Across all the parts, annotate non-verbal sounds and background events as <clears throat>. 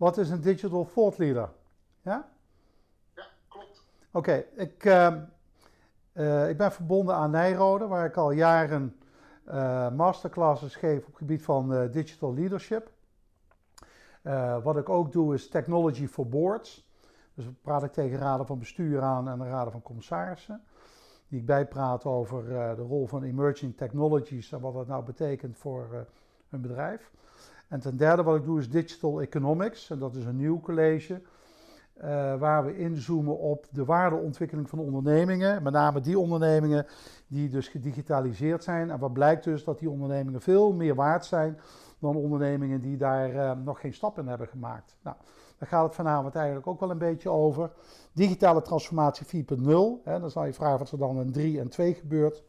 wat is een digital thought leader? Ja? Ja, klopt. Oké, ik, uh, uh, ik ben verbonden aan Nijrode, waar ik al jaren uh, masterclasses geef op het gebied van digital leadership. wat ik ook doe is technology for boards. Dus praat ik tegen raden van bestuur aan en de raden van commissarissen. Die ik bijpraat over de rol van emerging technologies en wat dat nou betekent voor hun bedrijf. En ten derde wat ik doe is Digital Economics. En dat is een nieuw college. Uh, waar we inzoomen op de waardeontwikkeling van ondernemingen. Met name die ondernemingen die dus gedigitaliseerd zijn. En wat blijkt dus dat die ondernemingen veel meer waard zijn dan ondernemingen die daar uh, nog geen stap in hebben gemaakt. Nou, daar gaat het vanavond eigenlijk ook wel een beetje over. Digitale transformatie 4.0. Dan zal je vragen wat er dan in 3 en 2 gebeurt.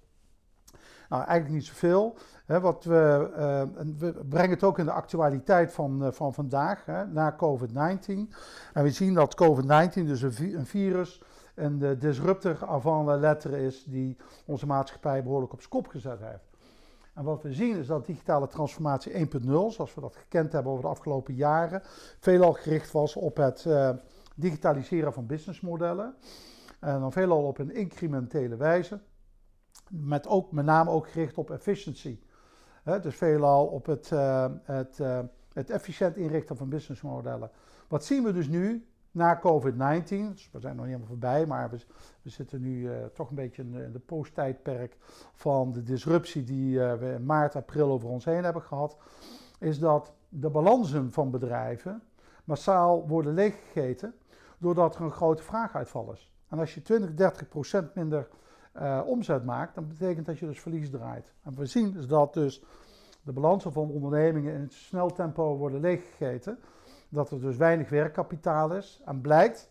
Nou, eigenlijk niet zoveel. Wat we, uh, we brengen het ook in de actualiteit van, uh, van vandaag, hè, na COVID-19. En we zien dat COVID-19 dus een, een, virus, een disruptor avant la is, die onze maatschappij behoorlijk op kop gezet heeft. En wat we zien is dat digitale transformatie 1.0, zoals we dat gekend hebben over de afgelopen jaren, veelal gericht was op het uh, digitaliseren van businessmodellen. En dan veelal op een incrementele wijze. Met, ook, met name ook gericht op efficiency. Dus veelal op het, uh, het, uh, het efficiënt inrichten van businessmodellen. Wat zien we dus nu na COVID-19? Dus we zijn nog niet helemaal voorbij, maar we, we zitten nu uh, toch een beetje in de, de post-tijdperk van de disruptie die we in maart, april over ons heen hebben gehad. Is dat de balansen van bedrijven massaal worden leeggegeten doordat er een grote vraaguitval is. En als je 20, 30 procent minder uh, omzet maakt, dan betekent dat je dus verlies draait. En we zien dus dat dus de balansen van ondernemingen in het snel tempo worden leeggegeten. Dat er dus weinig werkkapitaal is. En blijkt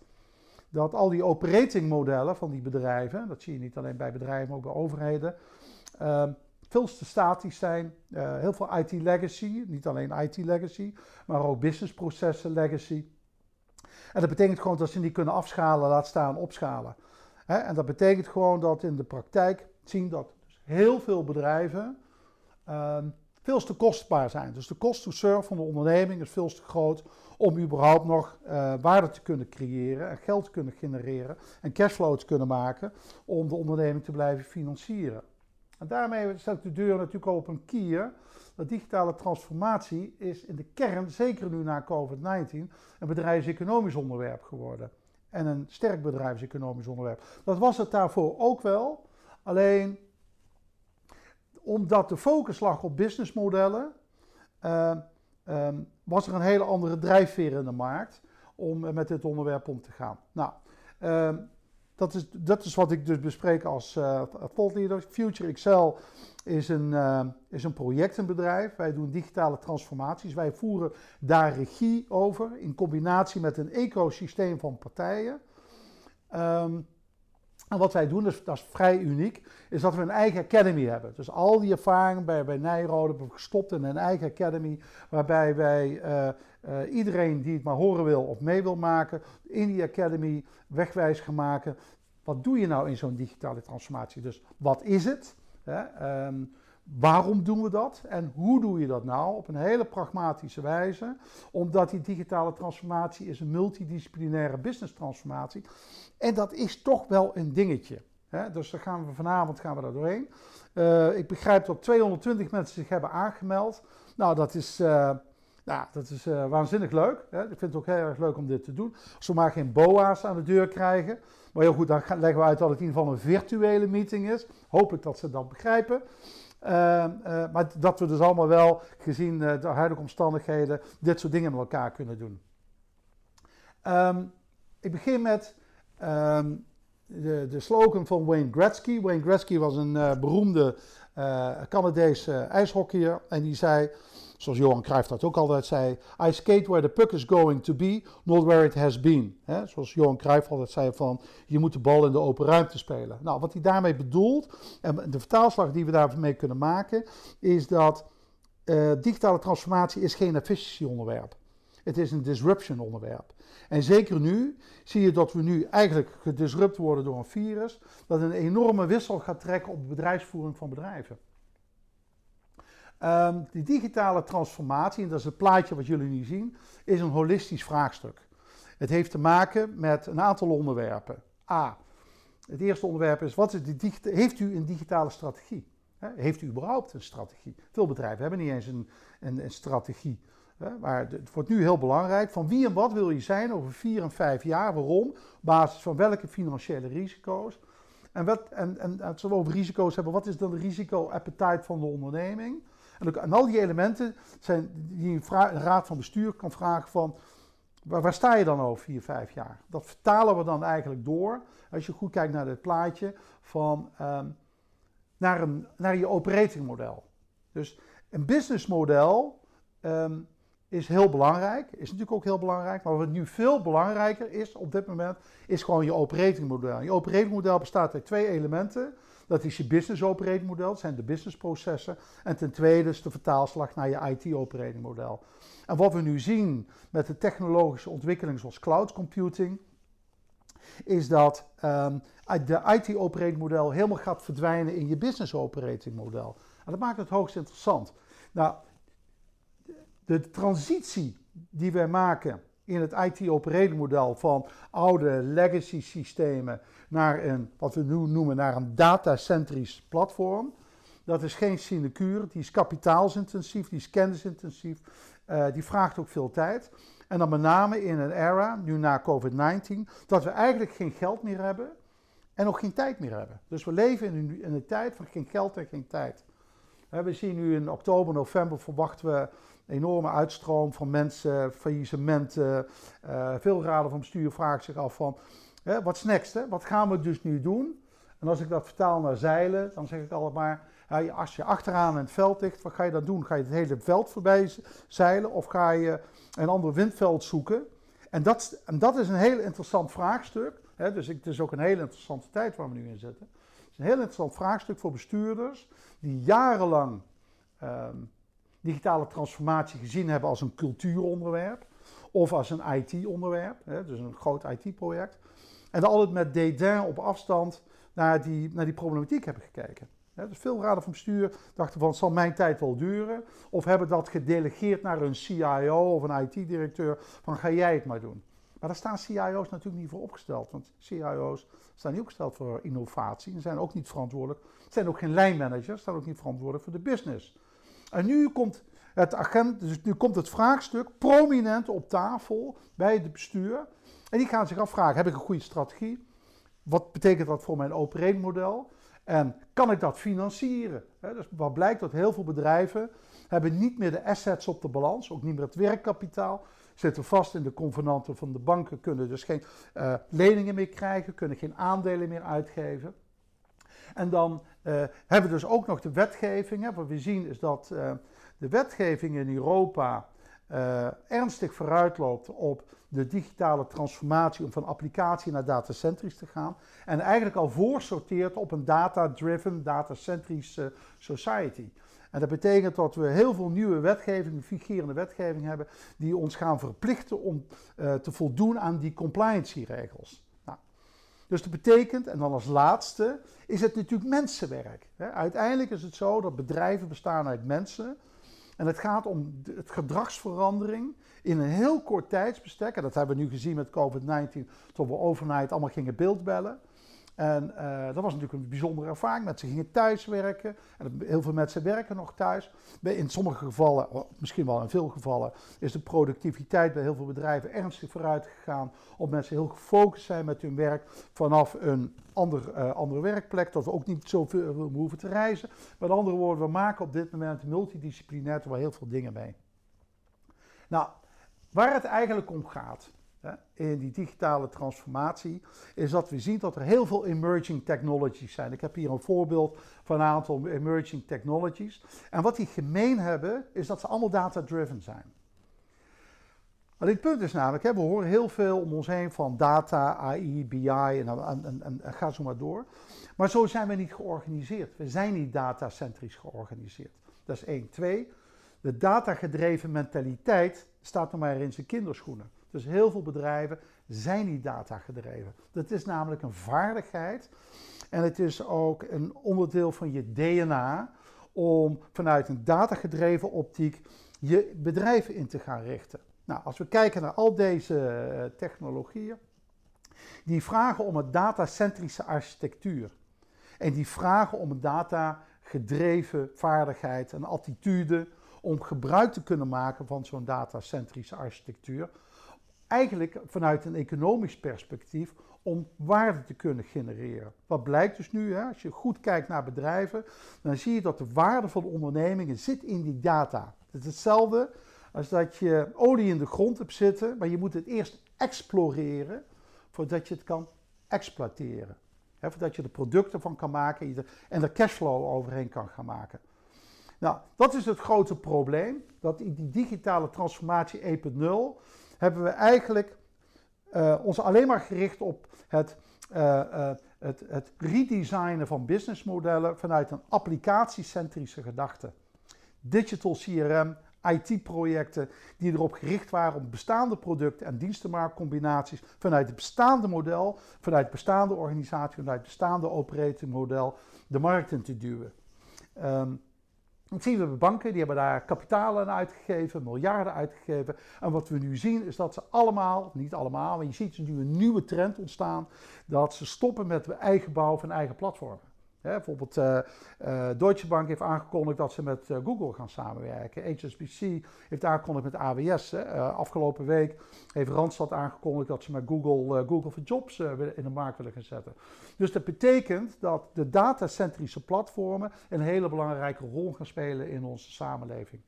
dat al die operating modellen van die bedrijven, dat zie je niet alleen bij bedrijven, maar ook bij overheden, uh, veel te statisch zijn. Uh, heel veel IT legacy, niet alleen IT legacy, maar ook businessprocessen legacy. En dat betekent gewoon dat ze niet kunnen afschalen, laat staan opschalen en dat betekent gewoon dat in de praktijk zien dat dus heel veel bedrijven uh, veel te kostbaar zijn. Dus de cost to serve van de onderneming is veel te groot om überhaupt nog uh, waarde te kunnen creëren en geld te kunnen genereren en cashflow te kunnen maken om de onderneming te blijven financieren. En daarmee zet de deur natuurlijk op een kier. Dat digitale transformatie is in de kern, zeker nu na COVID-19, een bedrijfseconomisch onderwerp geworden en een sterk bedrijfseconomisch onderwerp. Dat was het daarvoor ook wel. Alleen omdat de focus lag op businessmodellen, uh, um, was er een hele andere drijfveer in de markt om met dit onderwerp om te gaan. Nou, uh, dat, is, dat is wat ik dus bespreek als uh, thought leader. Future Excel is een, uh, is een projectenbedrijf. Wij doen digitale transformaties. Wij voeren daar regie over in combinatie met een ecosysteem van partijen. Um, en wat wij doen, dat is vrij uniek, is dat we een eigen academy hebben. Dus al die ervaringen bij, bij Nijrode hebben we gestopt in een eigen academy, waarbij wij uh, uh, iedereen die het maar horen wil of mee wil maken, in die academy wegwijs gaan maken. Wat doe je nou in zo'n digitale transformatie? Dus wat is het? Hè? Um, waarom doen we dat? En hoe doe je dat nou? Op een hele pragmatische wijze. Omdat die digitale transformatie is een multidisciplinaire business transformatie. En dat is toch wel een dingetje. Hè? Dus daar gaan we vanavond gaan we daar doorheen. Uh, ik begrijp dat 220 mensen zich hebben aangemeld. Nou, dat is, uh, nou, dat is uh, waanzinnig leuk. Hè? Ik vind het ook heel erg leuk om dit te doen. Als we maar geen boa's aan de deur krijgen. Maar heel goed, dan leggen we uit dat het in ieder geval een virtuele meeting is. Hopelijk dat ze dat begrijpen. Uh, uh, maar dat we dus allemaal wel, gezien uh, de huidige omstandigheden, dit soort dingen met elkaar kunnen doen. Um, ik begin met um, de, de, slogan van Wayne Gretzky. Wayne Gretzky was een beroemde Canadese ijshockeyer en die zei zoals Johan Cruijff dat ook altijd zei, I skate where the puck is going to be, not where it has been. Zoals Johan Cruijff altijd zei van, je moet de bal in de open ruimte spelen. Nou, wat hij daarmee bedoelt, en de vertaalslag die we daarmee kunnen maken, is dat uh, digitale transformatie is geen efficiëntieonderwerp. Het is een disruption onderwerp. En zeker nu zie je dat we nu eigenlijk gedisrupt worden door een virus, dat een enorme wissel gaat trekken op de bedrijfsvoering van bedrijven. Um, die digitale transformatie, en dat is het plaatje wat jullie nu zien, is een holistisch vraagstuk. Het heeft te maken met een aantal onderwerpen. A. Het eerste onderwerp is, wat is heeft u een digitale strategie? Heeft u überhaupt een strategie? Veel bedrijven hebben niet eens een, een, een strategie. Maar het wordt nu heel belangrijk. Van wie en wat wil je zijn over vier en vijf jaar? Waarom? Op basis van welke financiële risico's? En, wat, en, en als we over risico's hebben, wat is dan de risico-appetite van de onderneming? En, al die elementen zijn die een, raad van bestuur kan vragen van... Waar, sta je dan over vier, vijf jaar? Dat vertalen we dan eigenlijk door, als je goed kijkt naar dit plaatje, van, um, naar, een, naar je operating model. Dus een businessmodel um, is heel belangrijk, is natuurlijk ook heel belangrijk, maar wat nu veel belangrijker is op dit moment, is gewoon je operating model. Je operating model bestaat uit twee elementen. Dat is je business operating model, zijn de businessprocessen. En ten tweede is de vertaalslag naar je IT operating model. En wat we nu zien met de technologische ontwikkeling zoals cloud computing, is dat um, de IT operating model helemaal gaat verdwijnen in je business operating model. En dat maakt het hoogst interessant. Nou, de transitie die wij maken in het IT-operating model van oude legacy systemen naar een, wat we nu noemen, naar een datacentrisch platform. Dat is geen sinecure, die is kapitaalsintensief, die is kennisintensief, uh, die vraagt ook veel tijd. En dan met name in een era, nu na COVID-19, dat we eigenlijk geen geld meer hebben en ook geen tijd meer hebben. Dus we leven in een, tijd van geen geld en geen tijd. We zien nu in oktober, november verwachten we enorme uitstroom van mensen, faillissementen. Uh, veel raden van bestuur vragen zich af van, hè, wat next? Hè? Wat gaan we dus nu doen? En als ik dat vertaal naar zeilen, dan zeg ik altijd maar, als je achteraan in het veld ligt, wat ga je dan doen? Ga je het hele veld voorbij zeilen of ga je een ander windveld zoeken? En dat, en dat is een heel interessant vraagstuk. Hè? Dus het is ook een hele interessante tijd waar we nu in zitten. Het is een heel interessant vraagstuk voor bestuurders die jarenlang um, digitale transformatie gezien hebben als een cultuuronderwerp of als een IT-onderwerp, dus een groot IT-project. En dan altijd met dédain op afstand naar die, naar die problematiek hebben gekeken. dus veel raden van bestuur dachten van, zal mijn tijd wel duren? Of hebben dat gedelegeerd naar een CIO of een IT-directeur, van ga jij het maar doen. Maar daar staan CIO's natuurlijk niet voor opgesteld, want CIO's staan niet opgesteld voor innovatie en zijn ook niet verantwoordelijk. zijn ook geen lijnmanagers, staan ook niet verantwoordelijk voor de business. En nu komt het agent, dus nu komt het vraagstuk prominent op tafel bij het bestuur. En die gaan zich afvragen: heb ik een goede strategie? Wat betekent dat voor mijn model? En kan ik dat financieren? dus wat blijkt dat heel veel bedrijven hebben niet meer de assets op de balans, ook niet meer het werkkapitaal, zitten vast in de convenanten van de banken, kunnen dus geen uh, leningen meer krijgen, kunnen geen aandelen meer uitgeven. En dan uh, hebben we dus ook nog de wetgeving. Hè. Wat we zien is dat uh, de wetgeving in Europa uh, ernstig vooruitloopt op de digitale transformatie om van applicatie naar datacentrisch te gaan. En eigenlijk al voorsorteert op een data-driven, datacentrische society. En dat betekent dat we heel veel nieuwe wetgeving, vigerende wetgeving hebben, die ons gaan verplichten om uh, te voldoen aan die compliancy-regels. Dus dat betekent, en dan als laatste, is het natuurlijk mensenwerk. Uiteindelijk is het zo dat bedrijven bestaan uit mensen. En het gaat om het gedragsverandering in een heel kort tijdsbestek. En dat hebben we nu gezien met COVID-19, tot we overnight allemaal gingen beeldbellen. En uh, dat was natuurlijk een bijzondere ervaring. Mensen gingen thuiswerken. En heel veel mensen werken nog thuis. In sommige gevallen, misschien wel in veel gevallen, is de productiviteit bij heel veel bedrijven ernstig vooruit gegaan. Omdat mensen heel gefocust zijn met hun werk vanaf een ander, uh, andere werkplek. Dat we ook niet zoveel hoeven te reizen. Met andere woorden, we maken op dit moment multidisciplinair wel heel veel dingen mee. Nou, waar het eigenlijk om gaat in die digitale transformatie, is dat we zien dat er heel veel emerging technologies zijn. Ik heb hier een voorbeeld van een aantal emerging technologies. En wat die gemeen hebben, is dat ze allemaal data-driven zijn. Maar dit punt is namelijk, we horen heel veel om ons heen van data, AI, BI en, en, en, en, ga zo maar door. Maar zo zijn we niet georganiseerd. We zijn niet datacentrisch georganiseerd. Dat is één. Twee, de datagedreven mentaliteit staat nog maar in zijn kinderschoenen. Dus heel veel bedrijven zijn niet data gedreven. Dat is namelijk een vaardigheid en het is ook een onderdeel van je DNA om vanuit een datagedreven optiek je bedrijven in te gaan richten. Nou, als we kijken naar al deze eh, technologieën, die vragen om een datacentrische architectuur. En die vragen om een datagedreven vaardigheid en attitude om gebruik te kunnen maken van zo'n datacentrische architectuur. Eigenlijk vanuit een economisch perspectief om waarde te kunnen genereren. Wat blijkt dus nu, hè, als je goed kijkt naar bedrijven, dan zie je dat de waarde van de ondernemingen zit in die data. Het is hetzelfde als dat je olie in de grond hebt zitten, maar je moet het eerst exploreren voordat je het kan exploiteren. He, voordat je er producten van kan maken en er cashflow overheen kan gaan maken. Nou, dat is het grote probleem. Dat die digitale transformatie 1.0 hebben we eigenlijk uh, ons alleen maar gericht op het, uh, uh, het, het redesignen van businessmodellen vanuit een applicatiecentrische gedachte. Digital CRM, IT-projecten die erop gericht waren om bestaande producten en dienstenmarktcombinaties vanuit het bestaande model, vanuit de bestaande organisatie, vanuit het bestaande operating model de markt in te duwen. Um, dat zien we bij banken, die hebben daar kapitalen aan uitgegeven, miljarden uitgegeven. En wat we nu zien is dat ze allemaal, niet allemaal, maar je ziet nu een nieuwe trend ontstaan, dat ze stoppen met eigen bouw van eigen platformen bijvoorbeeld uh, uh, Deutsche Bank heeft aangekondigd dat ze met uh, Google gaan samenwerken. HSBC heeft aangekondigd met AWS. afgelopen week heeft Randstad aangekondigd dat ze met Google, Google for Jobs in de markt willen gaan zetten. Dus dat betekent dat de datacentrische platformen een hele belangrijke rol gaan spelen in onze samenleving.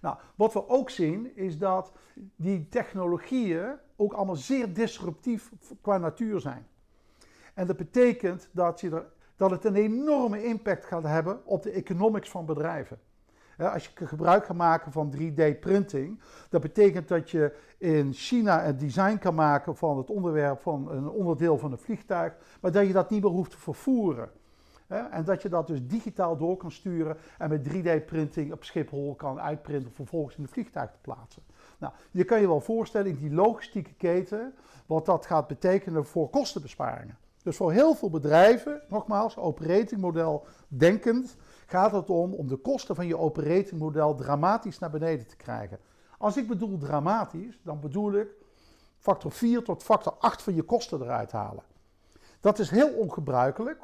Nou, wat we ook zien is dat die technologieën ook allemaal zeer disruptief qua natuur zijn. En dat betekent dat, je dat het een enorme impact gaat hebben op de economics van bedrijven. als je gebruik gaat maken van 3D-printing, dat betekent dat je in China een design kan maken van het onderwerp van een onderdeel van een vliegtuig, maar dat je dat niet meer hoeft te vervoeren. En dat je dat dus digitaal door kan sturen en met 3D-printing op Schiphol kan uitprinten om vervolgens in het vliegtuig te plaatsen. Nou, je kan je wel voorstellen in die logistieke keten wat dat gaat betekenen voor kostenbesparingen. Dus voor heel veel bedrijven, nogmaals, operatingmodel denkend, gaat het om om de kosten van je operatingmodel dramatisch naar beneden te krijgen. Als ik bedoel dramatisch, dan bedoel ik factor 4 tot factor 8 van je kosten eruit halen. Dat is heel ongebruikelijk,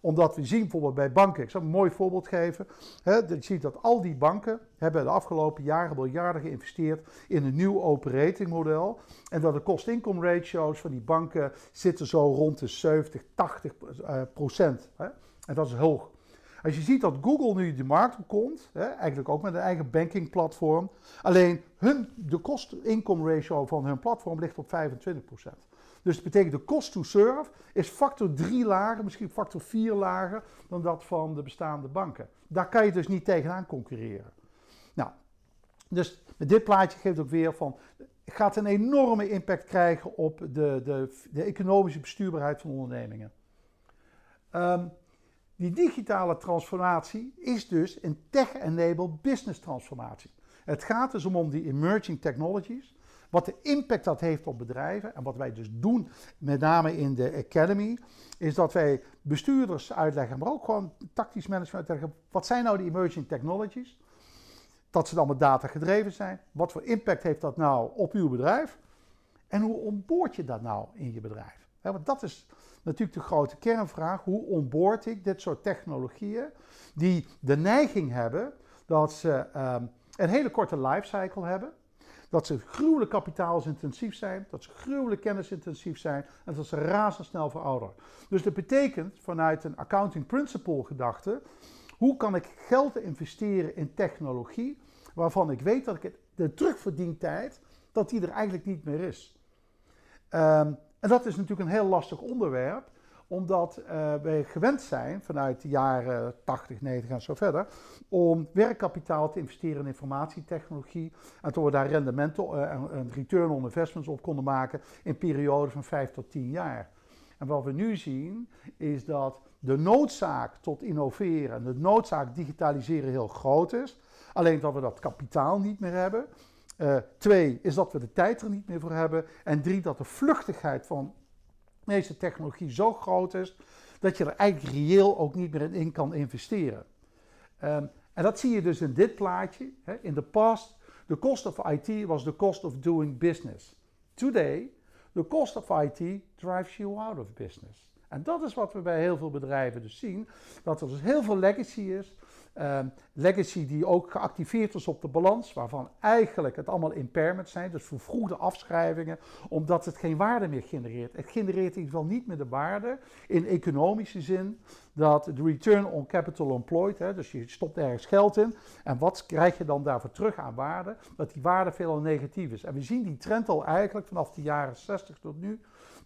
omdat we zien bijvoorbeeld bij banken, ik zal een mooi voorbeeld geven. Hè, je ziet dat al die banken hebben de afgelopen jaren miljarden geïnvesteerd in een nieuw operatingmodel. En dat de cost-income ratio's van die banken zitten zo rond de 70, 80 uh, procent. Hè? En dat is hoog. Als je ziet dat Google nu de markt op komt, hè, eigenlijk ook met een eigen bankingplatform, alleen hun, de cost-income ratio van hun platform ligt op 25 procent. Dus dat betekent de cost to serve is factor 3 lager, misschien factor 4 lager dan dat van de bestaande banken. Daar kan je dus niet tegenaan concurreren. Nou, dus met dit plaatje geeft ook weer van, gaat een enorme impact krijgen op de, de, de economische bestuurbaarheid van ondernemingen. Um, die digitale transformatie is dus een tech-enabled business transformatie. Het gaat dus om, om die emerging technologies. Wat de impact dat heeft op bedrijven en wat wij dus doen, met name in de Academy, is dat wij bestuurders uitleggen, maar ook gewoon tactisch management uitleggen. Wat zijn nou die emerging technologies? Dat ze dan met data gedreven zijn. Wat voor impact heeft dat nou op uw bedrijf? En hoe onboord je dat nou in je bedrijf? want dat is natuurlijk de grote kernvraag. Hoe onboord ik dit soort technologieën die de neiging hebben dat ze ehm, een hele korte lifecycle hebben dat ze gruwelijk kapitaalsintensief zijn, dat ze gruwelijk kennisintensief zijn en dat ze razendsnel verouderen. Dus dat betekent vanuit een accounting principle gedachte, hoe kan ik geld investeren in technologie waarvan ik weet dat ik de terugverdientijd, dat die er eigenlijk niet meer is. Um, en dat is natuurlijk een heel lastig onderwerp, omdat uh, wij gewend zijn vanuit de jaren 80, 90 en zo verder, om werkkapitaal te investeren in informatietechnologie en dat we daar rendementen uh, en return on investments op konden maken in perioden van 5 tot 10 jaar. En wat we nu zien is dat de noodzaak tot innoveren, de noodzaak digitaliseren heel groot is. Alleen dat we dat kapitaal niet meer hebben. Uh, twee is dat we de tijd er niet meer voor hebben. En drie, dat de vluchtigheid van deze technologie zo groot is dat je er eigenlijk reëel ook niet meer in kan investeren. Ehm, en dat zie je dus in dit plaatje. Hè. In the past, the cost of IT was the cost of doing business. Today, the cost of IT drives you out of business. En dat is wat we bij heel veel bedrijven dus zien. Dat er dus heel veel legacy is. Ehm, legacy die ook geactiveerd is op de balans, waarvan eigenlijk het allemaal impairments zijn, dus vervroegde afschrijvingen, omdat het geen waarde meer genereert. Het genereert in ieder geval niet meer de waarde in economische zin dat de return on capital employed, hè, dus je stopt ergens geld in en wat krijg je dan daarvoor terug aan waarde, dat die waarde veelal negatief is. En we zien die trend al eigenlijk vanaf de jaren 60 tot nu,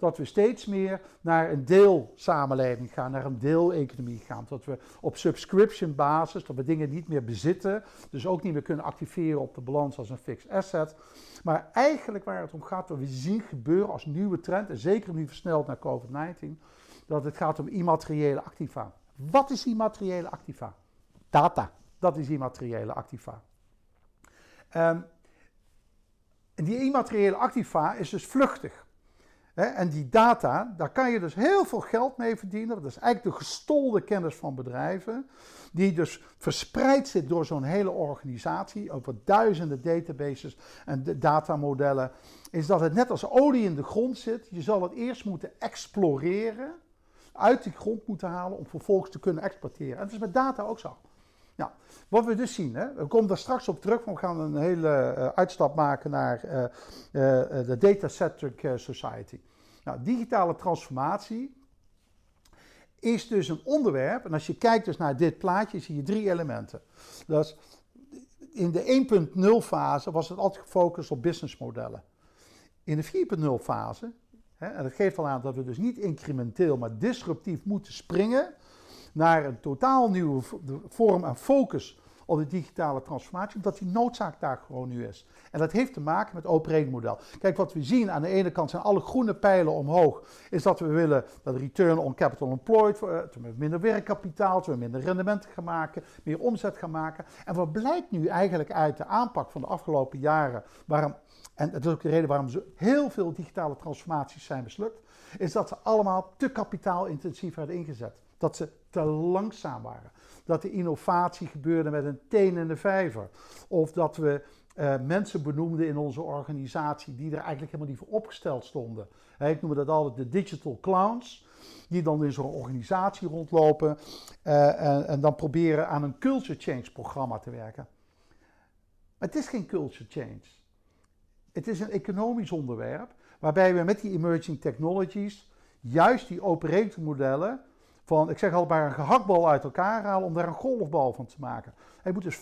dat we steeds meer naar een deelsamenleving gaan, naar een deeleconomie gaan. Dat we op subscription basis, dat we dingen niet meer bezitten, dus ook niet meer kunnen activeren op de balans als een fixed asset. Maar eigenlijk waar het om gaat, wat we zien gebeuren als nieuwe trend, en zeker nu versneld naar COVID-19, dat het gaat om immateriële activa. Wat is immateriële activa? Data, dat is immateriële activa. Um, en die immateriële activa is dus vluchtig en die data, daar kan je dus heel veel geld mee verdienen. Dat is eigenlijk de gestolde kennis van bedrijven, die dus verspreid zit door zo'n hele organisatie, over duizenden databases en datamodellen. Is dat het net als olie in de grond zit. Je zal het eerst moeten exploreren, uit die grond moeten halen om vervolgens te kunnen exploiteren. En dat is met data ook zo. Ja, wat we dus zien, hè, we komen daar straks op terug, we gaan een hele uh, uitstap maken naar uh, uh, de Data-Centric Society. Nou, digitale transformatie is dus een onderwerp, en als je kijkt dus naar dit plaatje, zie je drie elementen. Dat in de 1.0 fase was het altijd gefocust op businessmodellen. In de 4.0 fase, hè, en dat geeft al aan dat we dus niet incrementeel, maar disruptief moeten springen naar een totaal nieuwe vorm en focus op de digitale transformatie, omdat die noodzaak daar gewoon nu is. En dat heeft te maken met het operating model. Kijk, wat we zien aan de ene kant zijn alle groene pijlen omhoog, is dat we willen dat return on capital employed, eh, dat we minder werkkapitaal, dat we minder rendementen gaan maken, meer omzet gaan maken. En wat blijkt nu eigenlijk uit de aanpak van de afgelopen jaren, waarom, en dat is ook de reden waarom zo heel veel digitale transformaties zijn mislukt, is dat ze allemaal te kapitaalintensief werden ingezet. Dat ze te langzaam waren. Dat de innovatie gebeurde met een teen in de vijver. Of dat we uh, mensen benoemden in onze organisatie die er eigenlijk helemaal niet voor opgesteld stonden. ik noem dat altijd de digital clowns. Die dan in zo'n organisatie rondlopen uh, en, en, dan proberen aan een culture change programma te werken. Maar het is geen culture change. Het is een economisch onderwerp waarbij we met die emerging technologies juist die operating modellen van, ik zeg al, maar een gehaktbal uit elkaar halen om daar een golfbal van te maken. Hij moet dus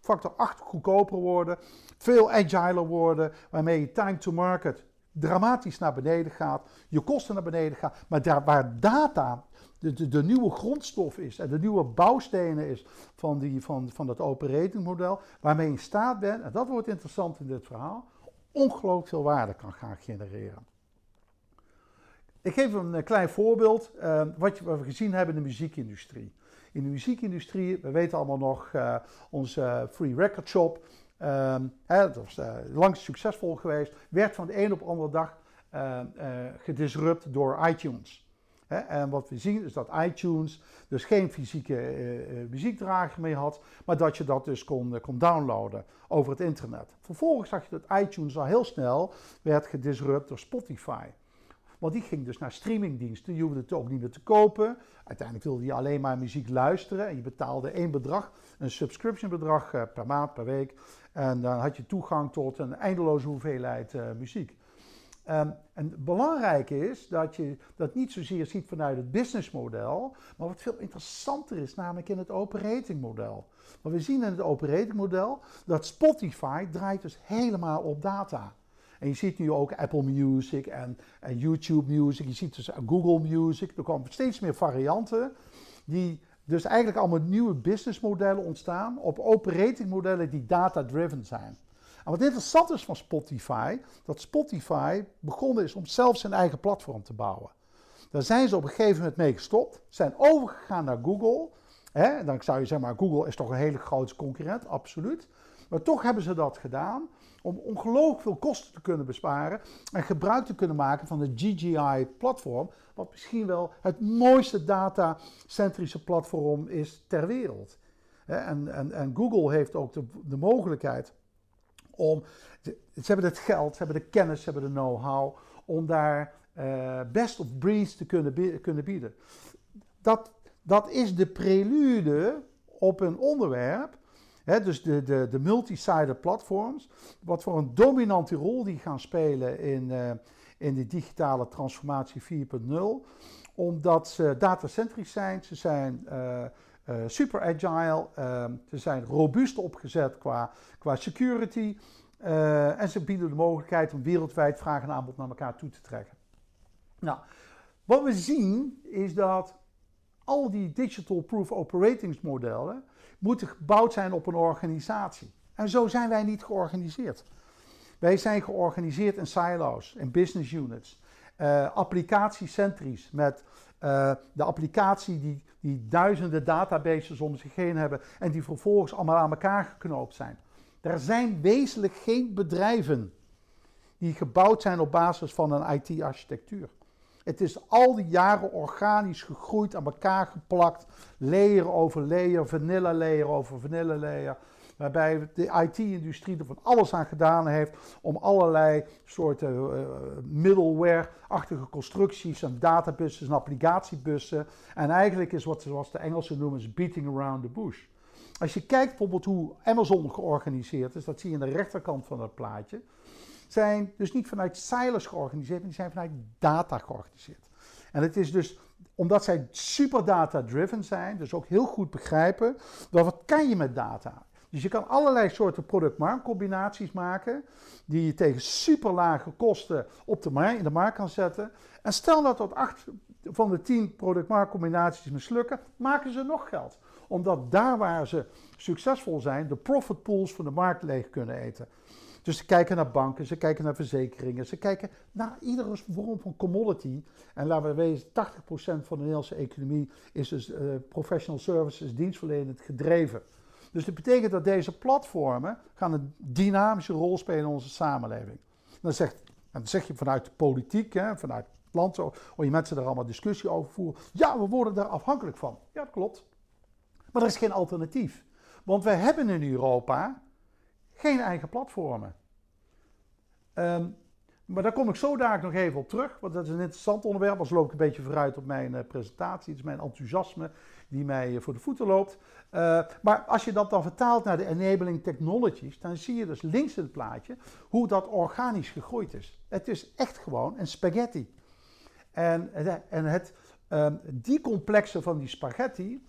factor 8 goedkoper worden, veel agiler worden, waarmee je time to market dramatisch naar beneden gaat, je kosten naar beneden gaan. Maar daar waar data de, de, nieuwe grondstof is en de nieuwe bouwstenen is van, die, van, van dat operating model, waarmee je in staat bent, en dat wordt interessant in dit verhaal, ongelooflijk veel waarde kan gaan genereren. Ik geef een eh, klein voorbeeld, uh, wat, we gezien hebben in de muziekindustrie. In de muziekindustrie, we weten allemaal nog, uh, onze Free Record Shop, uh, hè, dat was lang succesvol geweest, werd van de een op de andere dag gedisrupt door iTunes. Hè, en wat we zien is dat iTunes dus geen fysieke muziekdrager meer had, maar dat je dat dus kon, kon downloaden over het internet. Vervolgens zag je dat iTunes al heel snel werd gedisrupt door Spotify. Want die ging dus naar streamingdiensten. Je hoefde het ook niet meer te kopen. Uiteindelijk wilde je alleen maar muziek luisteren. En je betaalde één bedrag, een subscription bedrag eh, per maand, per week. En dan had je toegang tot een eindeloze hoeveelheid uh, muziek. Um, en het belangrijke is dat je dat niet zozeer ziet vanuit het businessmodel, maar wat veel interessanter is, namelijk in het operatingmodel. Want we zien in het operatingmodel dat Spotify draait dus helemaal op data. En je ziet nu ook Apple Music en, en YouTube Music. Je ziet dus Google Music. Er komen steeds meer varianten die dus eigenlijk allemaal nieuwe businessmodellen ontstaan op operatingmodellen die data-driven zijn. En wat interessant is van Spotify, dat Spotify begonnen is om zelf zijn eigen platform te bouwen. Daar zijn ze op een gegeven moment mee gestopt, zijn overgegaan naar Google. Hè? Dan zou je zeggen, maar Google is toch een hele grote concurrent, absoluut. Maar toch hebben ze dat gedaan om ongelooflijk veel kosten te kunnen besparen en gebruik te kunnen maken van de GGI-platform, wat misschien wel het mooiste datacentrische platform is ter wereld. En, en, en Google heeft ook de, mogelijkheid om. ze hebben het geld, ze hebben de kennis, ze hebben de know-how om daar uh, best of breeds te kunnen, kunnen bieden. Dat, dat is de prelude op een onderwerp. Dus de, de, de multi-sided platforms, wat voor een dominante rol die gaan spelen in, uh, in de digitale transformatie 4.0. Omdat ze datacentrisch zijn, ze zijn uh, uh, super agile, ze zijn robuust opgezet qua, qua security. en ze bieden de mogelijkheid om wereldwijd vraag en aanbod naar elkaar toe te trekken. Nou, wat we zien is dat al die digital proof operating modellen moeten gebouwd zijn op een organisatie. En zo zijn wij niet georganiseerd. Wij zijn georganiseerd in silo's, in business units, uh, applicatiecentrisch met uh, de applicatie die, die duizenden databases om zich heen hebben en die vervolgens allemaal aan elkaar geknoopt zijn. Er zijn wezenlijk geen bedrijven die gebouwd zijn op basis van een IT-architectuur. Het is al die jaren organisch gegroeid, aan elkaar geplakt. Layer over layer, vanilla layer over vanilla. Waarbij de IT-industrie er van alles aan gedaan heeft om allerlei soorten uh, middleware-achtige constructies en databussen en applicatiebussen. En eigenlijk is wat zoals de Engelsen noemen, is beating around the bush. Als je kijkt bijvoorbeeld hoe Amazon georganiseerd is, dat zie je aan de rechterkant van het plaatje zijn dus niet vanuit silos georganiseerd, maar die zijn vanuit data georganiseerd. En het is dus omdat zij super data-driven zijn, dus ook heel goed begrijpen, dat wat kan je met data? Dus je kan allerlei soorten product-markt-combinaties maken, die je tegen super lage kosten op de markt, in de markt kan zetten. En stel dat tot acht van de tien product-markt-combinaties mislukken, maken ze nog geld. Omdat daar waar ze succesvol zijn, de profit pools van de markt leeg kunnen eten. Dus ze kijken naar banken, ze kijken naar verzekeringen, ze kijken naar iedere vorm van commodity. En laten we wezen, 80% van de Nederlandse economie is dus uh, professional services, dienstverlenend gedreven. Dus dat betekent dat deze platformen gaan een dynamische rol spelen in onze samenleving. Dan, zegt, dan zeg je vanuit de politiek, hè, vanuit het land, hoor je mensen daar allemaal discussie over voeren. Ja, we worden daar afhankelijk van. Ja, dat klopt. Maar er is geen alternatief. Want we hebben in Europa geen eigen platformen. Um, maar daar kom ik zo daar nog even op terug, want dat is een interessant onderwerp. Anders loop ik een beetje vooruit op mijn uh, presentatie. Het is mijn enthousiasme die mij uh, voor de voeten loopt. Uh, maar als je dat dan vertaalt naar de enabling technologies, dan zie je dus links in het plaatje hoe dat organisch gegroeid is. Het is echt gewoon een spaghetti. En, en het, um, die complexe van die spaghetti,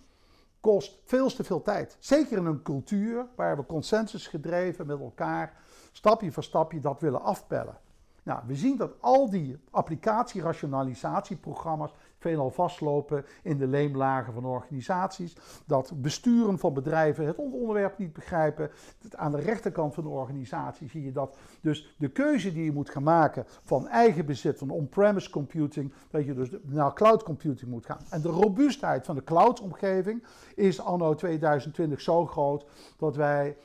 kost veel te veel tijd. Zeker in een cultuur waar we consensus gedreven met elkaar stapje voor stapje dat willen afpellen. Nou, we zien dat al die applicatierationalisatieprogramma's veelal vastlopen in de leemlagen van organisaties. Dat besturen van bedrijven het onderwerp niet begrijpen. Aan de rechterkant van de organisatie zie je dat dus de keuze die je moet gaan maken van eigen bezit, van on-premise computing, dat je dus naar cloud computing moet gaan. En de robuustheid van de cloud-omgeving is anno 2020 zo groot dat wij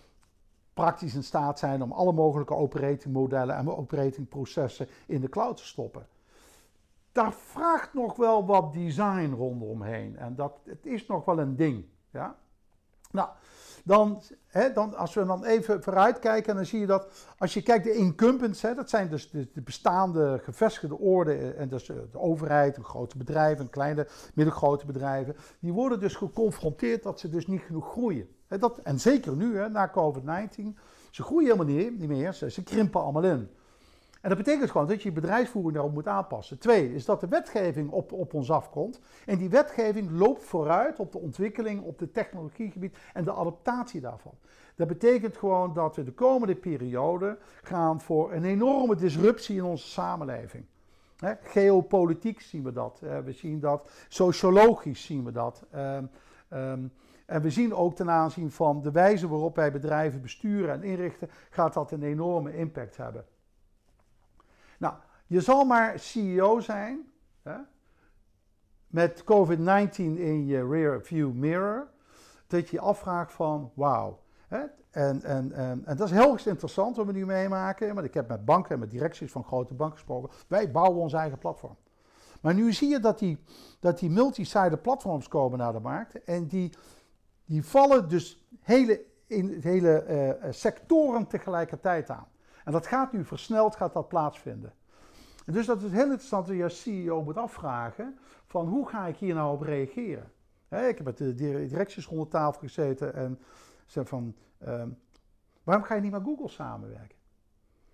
praktisch in staat zijn om alle mogelijke operatingmodellen en operatingprocessen in de cloud te stoppen. Daar vraagt nog wel wat design rondomheen en dat, het is nog wel een ding. Ja? Nou, dan, hè, dan, als we dan even vooruit kijken, dan zie je dat als je kijkt de incumbents, hè, dat zijn dus de, de bestaande gevestigde orden en dus de overheid, de grote bedrijven, kleine, middelgrote bedrijven, die worden dus geconfronteerd dat ze dus niet genoeg groeien. Dat, en zeker nu, hè, na COVID-19. Ze groeien helemaal niet, niet meer, ze, krimpen allemaal in. En dat betekent gewoon dat je je bedrijfsvoering daarop moet aanpassen. Twee, is dat de wetgeving op, op ons afkomt. En die wetgeving loopt vooruit op de ontwikkeling op het technologiegebied en de adaptatie daarvan. Dat betekent gewoon dat we de komende periode gaan voor een enorme disruptie in onze samenleving. geopolitiek zien we dat. we zien dat. Sociologisch zien we dat. Um, um, en we zien ook ten aanzien van de wijze waarop wij bedrijven besturen en inrichten, gaat dat een enorme impact hebben. Je zal maar CEO zijn hè, met COVID-19 in je rear view mirror, dat je je afvraagt van wauw. En, en, en, dat is heel interessant wat we nu meemaken. Want ik heb met banken en met directies van grote banken gesproken. Wij bouwen ons eigen platform. Maar nu zie je dat die, dat die multi-sided platforms komen naar de markt. En die die vallen dus hele, in, hele uh, sectoren tegelijkertijd aan. En dat gaat nu versneld, gaat dat plaatsvinden. Dus dat is heel interessant dat je als CEO moet afvragen van hoe ga ik hier nou op reageren. ik heb met de directies rond de tafel gezeten en zei van, ehm, waarom ga je niet met Google samenwerken?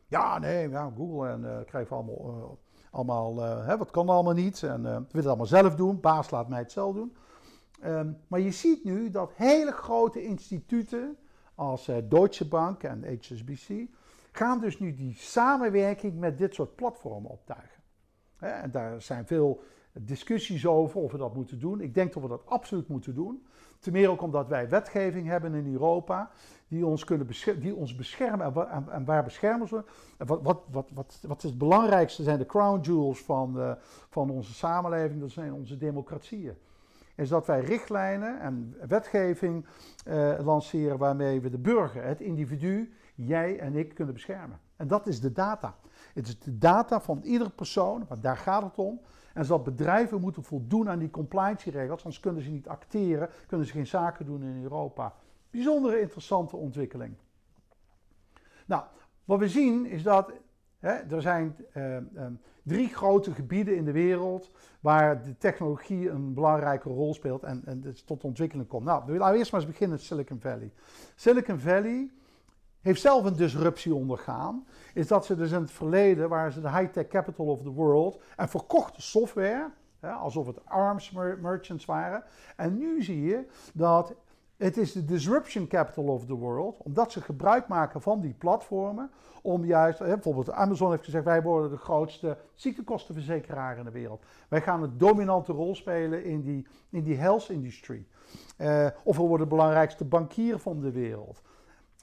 Ja, nee, ja, Google en uh, krijgen allemaal, uh, allemaal uh, hè, wat kan allemaal niet en we willen het allemaal zelf doen, baas laat mij het zelf doen. Um, maar je ziet nu dat hele grote instituten als Deutsche Bank en HSBC gaan dus nu die samenwerking met dit soort platformen optuigen. En daar zijn veel discussies over of we dat moeten doen. Ik denk dat we dat absoluut moeten doen. Ten meer ook omdat wij wetgeving hebben in Europa die ons, kunnen beschermen, die ons beschermen. En, waar beschermen ze? Wat, wat, wat, wat, wat is het belangrijkste zijn de crown jewels van, uh, van onze samenleving, dat zijn onze democratieën. Is dat wij richtlijnen en wetgeving uh, lanceren waarmee we de burger, het individu, jij en ik kunnen beschermen. En dat is de data. Het is de data van iedere persoon, want daar gaat het om. En dat bedrijven moeten voldoen aan die compliance-regels, anders kunnen ze niet acteren, kunnen ze geen zaken doen in Europa. Bijzondere interessante ontwikkeling. Nou, wat we zien is dat er zijn uh, drie grote gebieden in de wereld waar de technologie een belangrijke rol speelt en, en dus tot ontwikkeling komt. Nou, we laten eerst maar eens beginnen met Silicon Valley. Silicon Valley heeft zelf een disruptie ondergaan. Is dat ze dus in het verleden waren ze de high-tech capital of the world en verkochten software, hè, alsof het arms merchants waren. En nu zie je dat het is de disruption capital of the world, omdat ze gebruik maken van die platformen om juist, bijvoorbeeld Amazon heeft gezegd, wij worden de grootste ziektekostenverzekeraar in de wereld. Wij gaan een dominante rol spelen in die, in die health industry. Uh, of we worden de belangrijkste bankier van de wereld.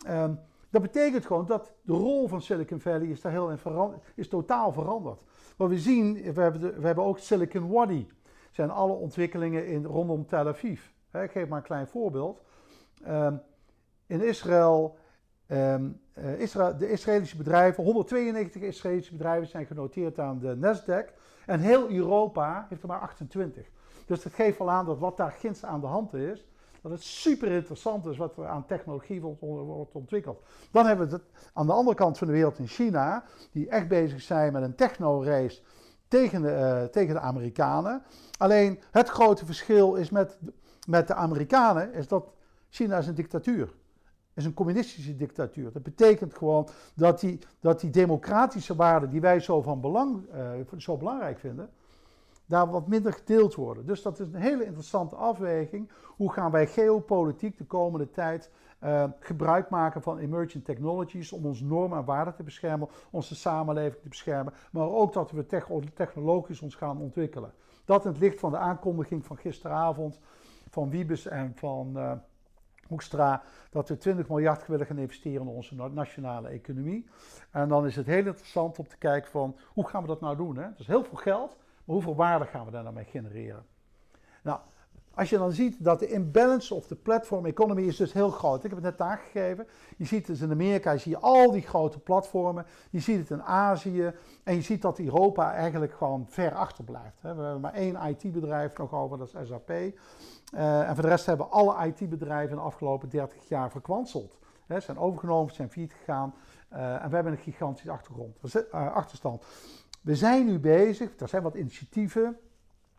Um, dat betekent gewoon dat de rol van Silicon Valley is, daar heel veranderd, is totaal veranderd. Wat we zien, we hebben, we hebben ook Silicon Valley. zijn alle ontwikkelingen in, rondom Tel Aviv. ik geef maar een klein voorbeeld. Um, in Israël, um, uh, Israël, de Israëlische bedrijven, 192 Israëlische bedrijven zijn genoteerd aan de Nasdaq. En heel Europa heeft er maar 28. Dus dat geeft wel aan dat wat daar ginds aan de hand is, dat het super interessant is wat er aan technologie wordt, ontwikkeld. Dan hebben we het aan de andere kant van de wereld in China, die echt bezig zijn met een techno-race tegen de, uh, tegen de Amerikanen. Alleen het grote verschil is met, met de Amerikanen, is dat China is een dictatuur. is een communistische dictatuur. Dat betekent gewoon dat die, dat die democratische waarden die wij zo, van belang, uh, zo belangrijk vinden, daar wat minder gedeeld worden. Dus dat is een hele interessante afweging. Hoe gaan wij geopolitiek de komende tijd uh, gebruik maken van emerging technologies om ons normen en waarden te beschermen, onze samenleving te beschermen, maar ook dat we technologisch ons gaan ontwikkelen. Dat in het licht van de aankondiging van gisteravond van Wiebes en van uh, Hoekstra, dat we 20 miljard willen gaan investeren in onze nationale economie. En dan is het heel interessant om te kijken van hoe gaan we dat nou doen. Hè? Dat is heel veel geld, maar hoeveel waarde gaan we daar nou mee genereren? Nou, als je dan ziet dat de imbalance of de platform economy is dus heel groot. Ik heb het net aangegeven. Je ziet het in Amerika, zie je al die grote platformen. Je ziet het in Azië. En je ziet dat Europa eigenlijk gewoon ver achter blijft. We hebben maar één IT-bedrijf nog over, dat is SAP. Uh, en voor de rest hebben alle IT-bedrijven de afgelopen 30 jaar verkwanseld. Ze zijn overgenomen, zijn failliet gegaan. Uh, en we hebben een gigantische achtergrond, uh, achterstand. We zijn nu bezig, er zijn wat initiatieven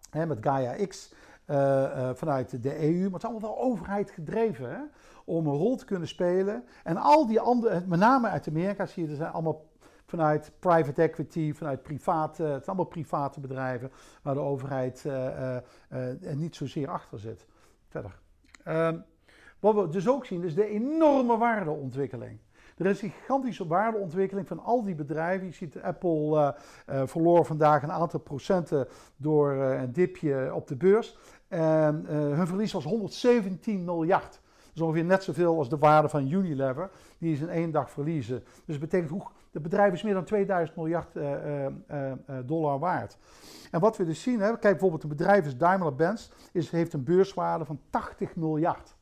hè, met Gaia X uh, uh, vanuit de EU, maar het is allemaal wel overheid gedreven om een rol te kunnen spelen. En al die andere, met name uit Amerika zie je, er zijn allemaal vanuit private equity, vanuit private, het zijn allemaal private bedrijven waar de overheid uh, niet zozeer achter zit. Verder. Um, wat we dus ook zien is de enorme waardeontwikkeling. Er is een gigantische waardeontwikkeling van al die bedrijven. Je ziet Apple uh, uh, verloor vandaag een aantal procenten door uh, een dipje op de beurs. Hun verlies was 117 miljard. Dat is ongeveer net zoveel als de waarde van Unilever, die ze in één dag verliezen. Dus dat betekent, hoe, het bedrijf is meer dan 2000 miljard dollar waard. En wat we dus zien, hè, kijk bijvoorbeeld, een bedrijf is Daimler-Benz, heeft een beurswaarde van 80 miljard.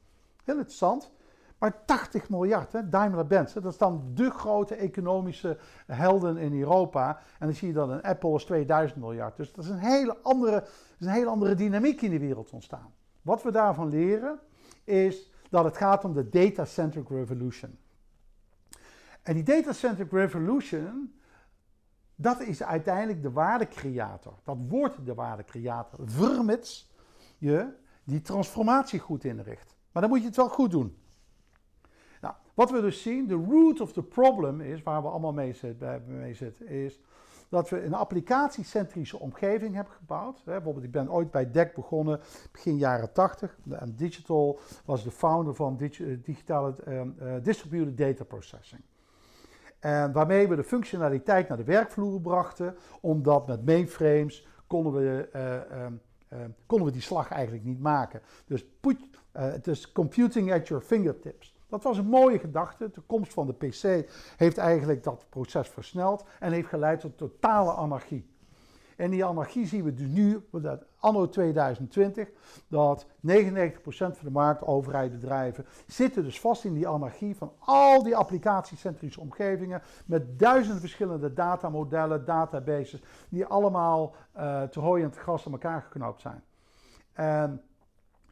Heel interessant. Maar 80 miljard, hè, Daimler-Benz, dat is dan de grote economische helden in Europa. En dan zie je dat een Apple is 2000 miljard. Dus dat is een hele andere, is een hele andere dynamiek in de wereld ontstaan. Wat we daarvan leren is dat het gaat om de data-centric revolution. En die data-centric revolution, dat is uiteindelijk de waardecreator. Dat wordt de waardecreator, vermits je die transformatie goed inricht. Maar dan moet je het wel goed doen. Wat we dus zien, de root of the problem is, waar we allemaal mee zitten, mee is dat we een applicatiecentrische omgeving hebben gebouwd. Bijvoorbeeld, ik ben ooit bij DEC begonnen, begin jaren 80. En Digital was de founder van eh, digitale uh, distributed data processing. En waarmee we de functionaliteit naar de werkvloer brachten, omdat met mainframes konden we, uh, konden we die slag eigenlijk niet maken. Dus is computing at your fingertips. Dat was een mooie gedachte. De komst van de PC heeft eigenlijk dat proces versneld en heeft geleid tot totale anarchie. En die anarchie zien we dus nu, anno 2020, dat 99% van de markt, overheid, bedrijven, zitten dus vast in die anarchie van al die applicatiecentrische omgevingen met duizenden verschillende datamodellen, databases, die allemaal uh, te hooi en te gras aan elkaar geknoopt zijn. En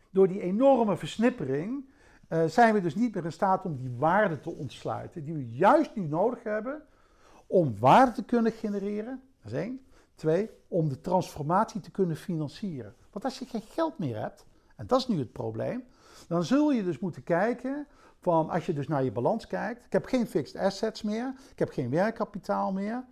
door die enorme versnippering uh, zijn we dus niet meer in staat om die waarde te ontsluiten, die we juist nu nodig hebben om waarde te kunnen genereren. Dat is één. Twee, om de transformatie te kunnen financieren. Want als je geen geld meer hebt, en dat is nu het probleem, dan zul je dus moeten kijken van, als je dus naar je balans kijkt, ik heb geen fixed assets meer, ik heb geen werkkapitaal meer,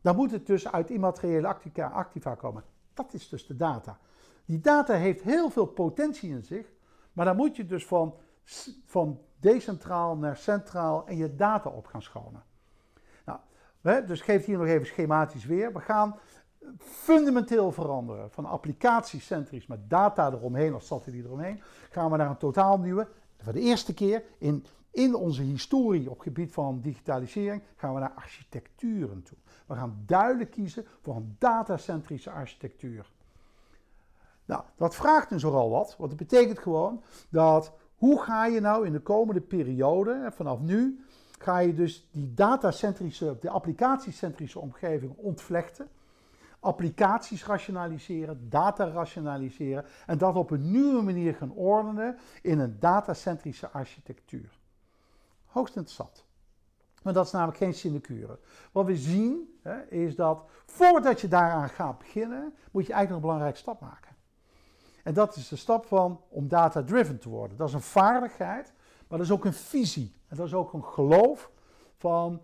dan moet het dus uit immateriële activa komen. Dat is dus de data. Die data heeft heel veel potentie in zich, maar dan moet je dus van van decentraal naar centraal en je data op gaan schonen. Nou, hè, dus geef hier nog even schematisch weer. We gaan fundamenteel veranderen van applicatiecentrisch met data eromheen of satelliet eromheen, gaan we naar een totaal nieuwe, voor de eerste keer in, in onze historie op gebied van digitalisering, gaan we naar architecturen toe. We gaan duidelijk kiezen voor een datacentrische architectuur. Nou, dat vraagt dus nogal wat, want het betekent gewoon dat hoe ga je nou in de komende periode, vanaf nu, ga je dus die datacentrische, de applicatiecentrische omgeving ontvlechten, applicaties rationaliseren, data rationaliseren en dat op een nieuwe manier gaan ordenen in een datacentrische architectuur. Hoogst interessant. Maar dat is namelijk geen sinecure. Wat we zien hè, is dat voordat je daaraan gaat beginnen, moet je eigenlijk een belangrijke stap maken. En dat is de stap van om data-driven te worden. Dat is een vaardigheid, maar dat is ook een visie. En dat is ook een geloof van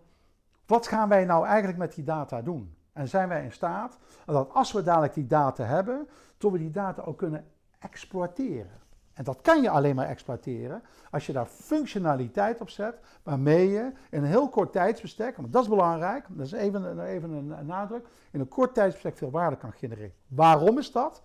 wat gaan wij nou eigenlijk met die data doen? En zijn wij in staat dat als we dadelijk die data hebben, tot we die data ook kunnen exploiteren. En dat kan je alleen maar exploiteren als je daar functionaliteit op zet, waarmee je in een heel kort tijdsbestek, want dat is belangrijk, dat is even, even een nadruk, in een kort tijdsbestek veel waarde kan genereren. Waarom is dat?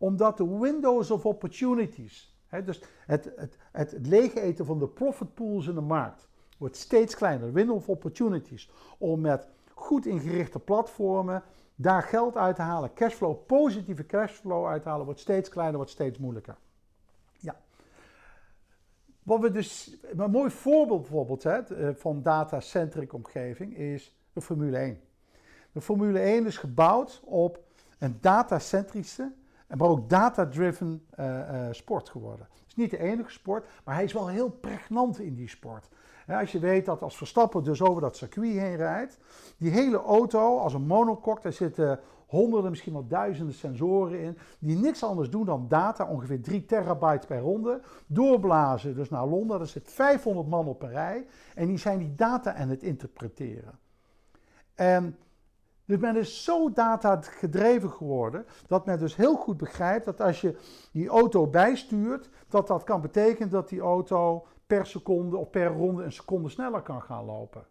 Omdat de windows of opportunities, hè, dus het, het, het, van de profit pools in de markt, wordt steeds kleiner. Window of opportunities om met goed ingerichte platformen daar geld uit te halen, cashflow, positieve cashflow uit te halen, wordt steeds kleiner, wordt steeds moeilijker. Ja. Wat we dus, een mooi voorbeeld bijvoorbeeld hè, eh, van data-centric omgeving is de Formule 1. De Formule 1 is gebouwd op een datacentrische maar ook data-driven uh, uh, sport geworden. Het is niet de enige sport, maar hij is wel heel pregnant in die sport. als je weet dat als Verstappen dus over dat circuit heen rijdt, die hele auto als een monocoque, daar zitten honderden, misschien wel duizenden sensoren in, die niks anders doen dan data, ongeveer 3 terabyte per ronde, doorblazen dus naar Londen. Daar zit 500 man op een rij en die zijn die data aan het interpreteren. En dus men is zo data gedreven geworden dat men dus heel goed begrijpt dat als je die auto bijstuurt, dat dat kan betekenen dat die auto per seconde of per ronde een seconde sneller kan gaan lopen.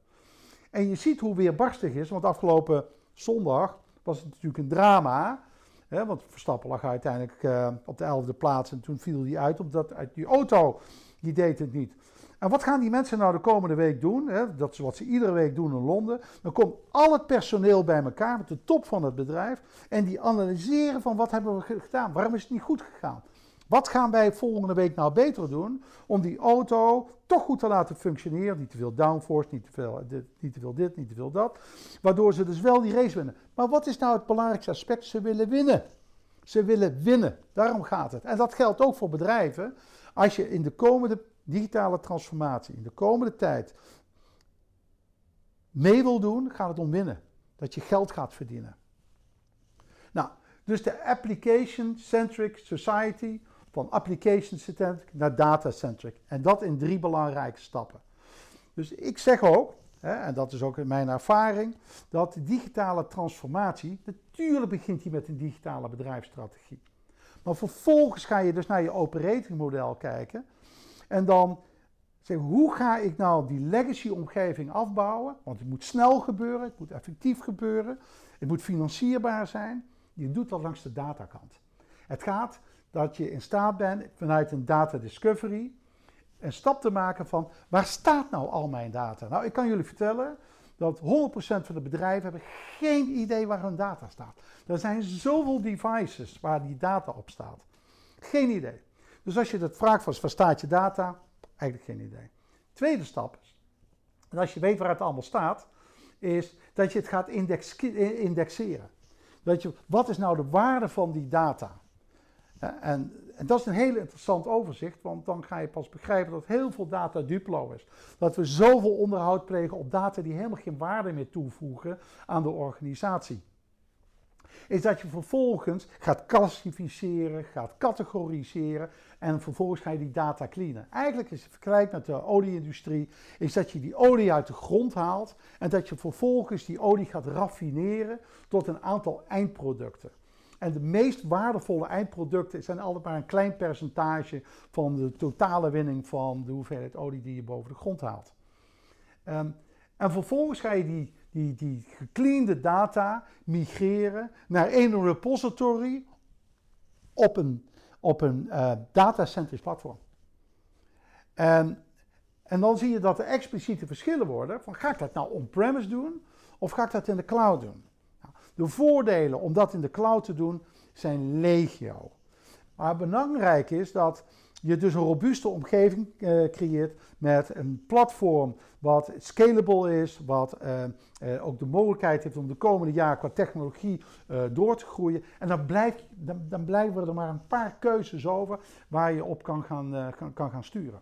En je ziet hoe weerbarstig is, want afgelopen zondag was het natuurlijk een drama. Hè, want Verstappen lag uiteindelijk uh, op de elfde plaats en toen viel hij uit, omdat die auto die deed het niet. En wat gaan die mensen nou de komende week doen? Hè? Dat is wat ze iedere week doen in Londen. Dan komt al het personeel bij elkaar met de top van het bedrijf. En die analyseren van wat hebben we gedaan? Waarom is het niet goed gegaan? Wat gaan wij volgende week nou beter doen om die auto toch goed te laten functioneren? Niet te veel downforce, niet te veel dit, niet te veel, dit, niet te veel dat. Waardoor ze dus wel die race winnen. Maar wat is nou het belangrijkste aspect? Ze willen winnen. Ze willen winnen. Daarom gaat het. En dat geldt ook voor bedrijven. als je in de komende digitale transformatie, in de komende tijd, mee wil doen, gaat het om winnen. Dat je geld gaat verdienen. Nou, dus de application-centric society, van application-centric naar data-centric. En dat in drie belangrijke stappen. Dus ik zeg ook, hè, en dat is ook mijn ervaring, dat digitale transformatie, natuurlijk begint die met een digitale bedrijfsstrategie. Maar vervolgens ga je dus naar je operating model kijken. En dan zeggen, hoe ga ik nou die legacy omgeving afbouwen? Want het moet snel gebeuren, het moet effectief gebeuren, het moet financierbaar zijn. Je doet dat langs de datakant. Het gaat dat je in staat bent vanuit een data discovery een stap te maken van waar staat nou al mijn data? Nou, ik kan jullie vertellen dat 100% van de bedrijven hebben geen idee waar hun data staat. Er zijn zoveel devices waar die data op staat. Geen idee. Dus als je dat vraagt van waar staat je data, eigenlijk geen idee. Tweede stap is, en als je weet waar het allemaal staat, is dat je het gaat indexeren. Dat je, wat is nou de waarde van die data? En, en, dat is een heel interessant overzicht, want dan ga je pas begrijpen dat heel veel data duplo is. Dat we zoveel onderhoud plegen op data die helemaal geen waarde meer toevoegen aan de organisatie. Is dat je vervolgens gaat klassificeren, gaat categoriseren en vervolgens ga je die data cleanen. Eigenlijk is het vergelijk met de olieindustrie, is dat je die olie uit de grond haalt en dat je vervolgens die olie gaat raffineren tot een aantal eindproducten. En de meest waardevolle eindproducten zijn altijd maar een klein percentage van de totale winning van de hoeveelheid olie die je boven de grond haalt. Um, en vervolgens ga je die, die, die gecleande data migreren naar één repository op een, op een uh, datacentrisch platform. En, en dan zie je dat er expliciete verschillen worden. Van, ga ik dat nou on-premise doen of ga ik dat in de cloud doen? De voordelen om dat in de cloud te doen zijn legio. Maar belangrijk is dat je dus een robuuste omgeving uh, creëert met een platform wat scalable is, wat uh, uh, ook de mogelijkheid heeft om de komende jaren qua technologie door te groeien. En dan, blijft, dan, dan, blijven er maar een paar keuzes over waar je op kan gaan, kan, kan gaan sturen.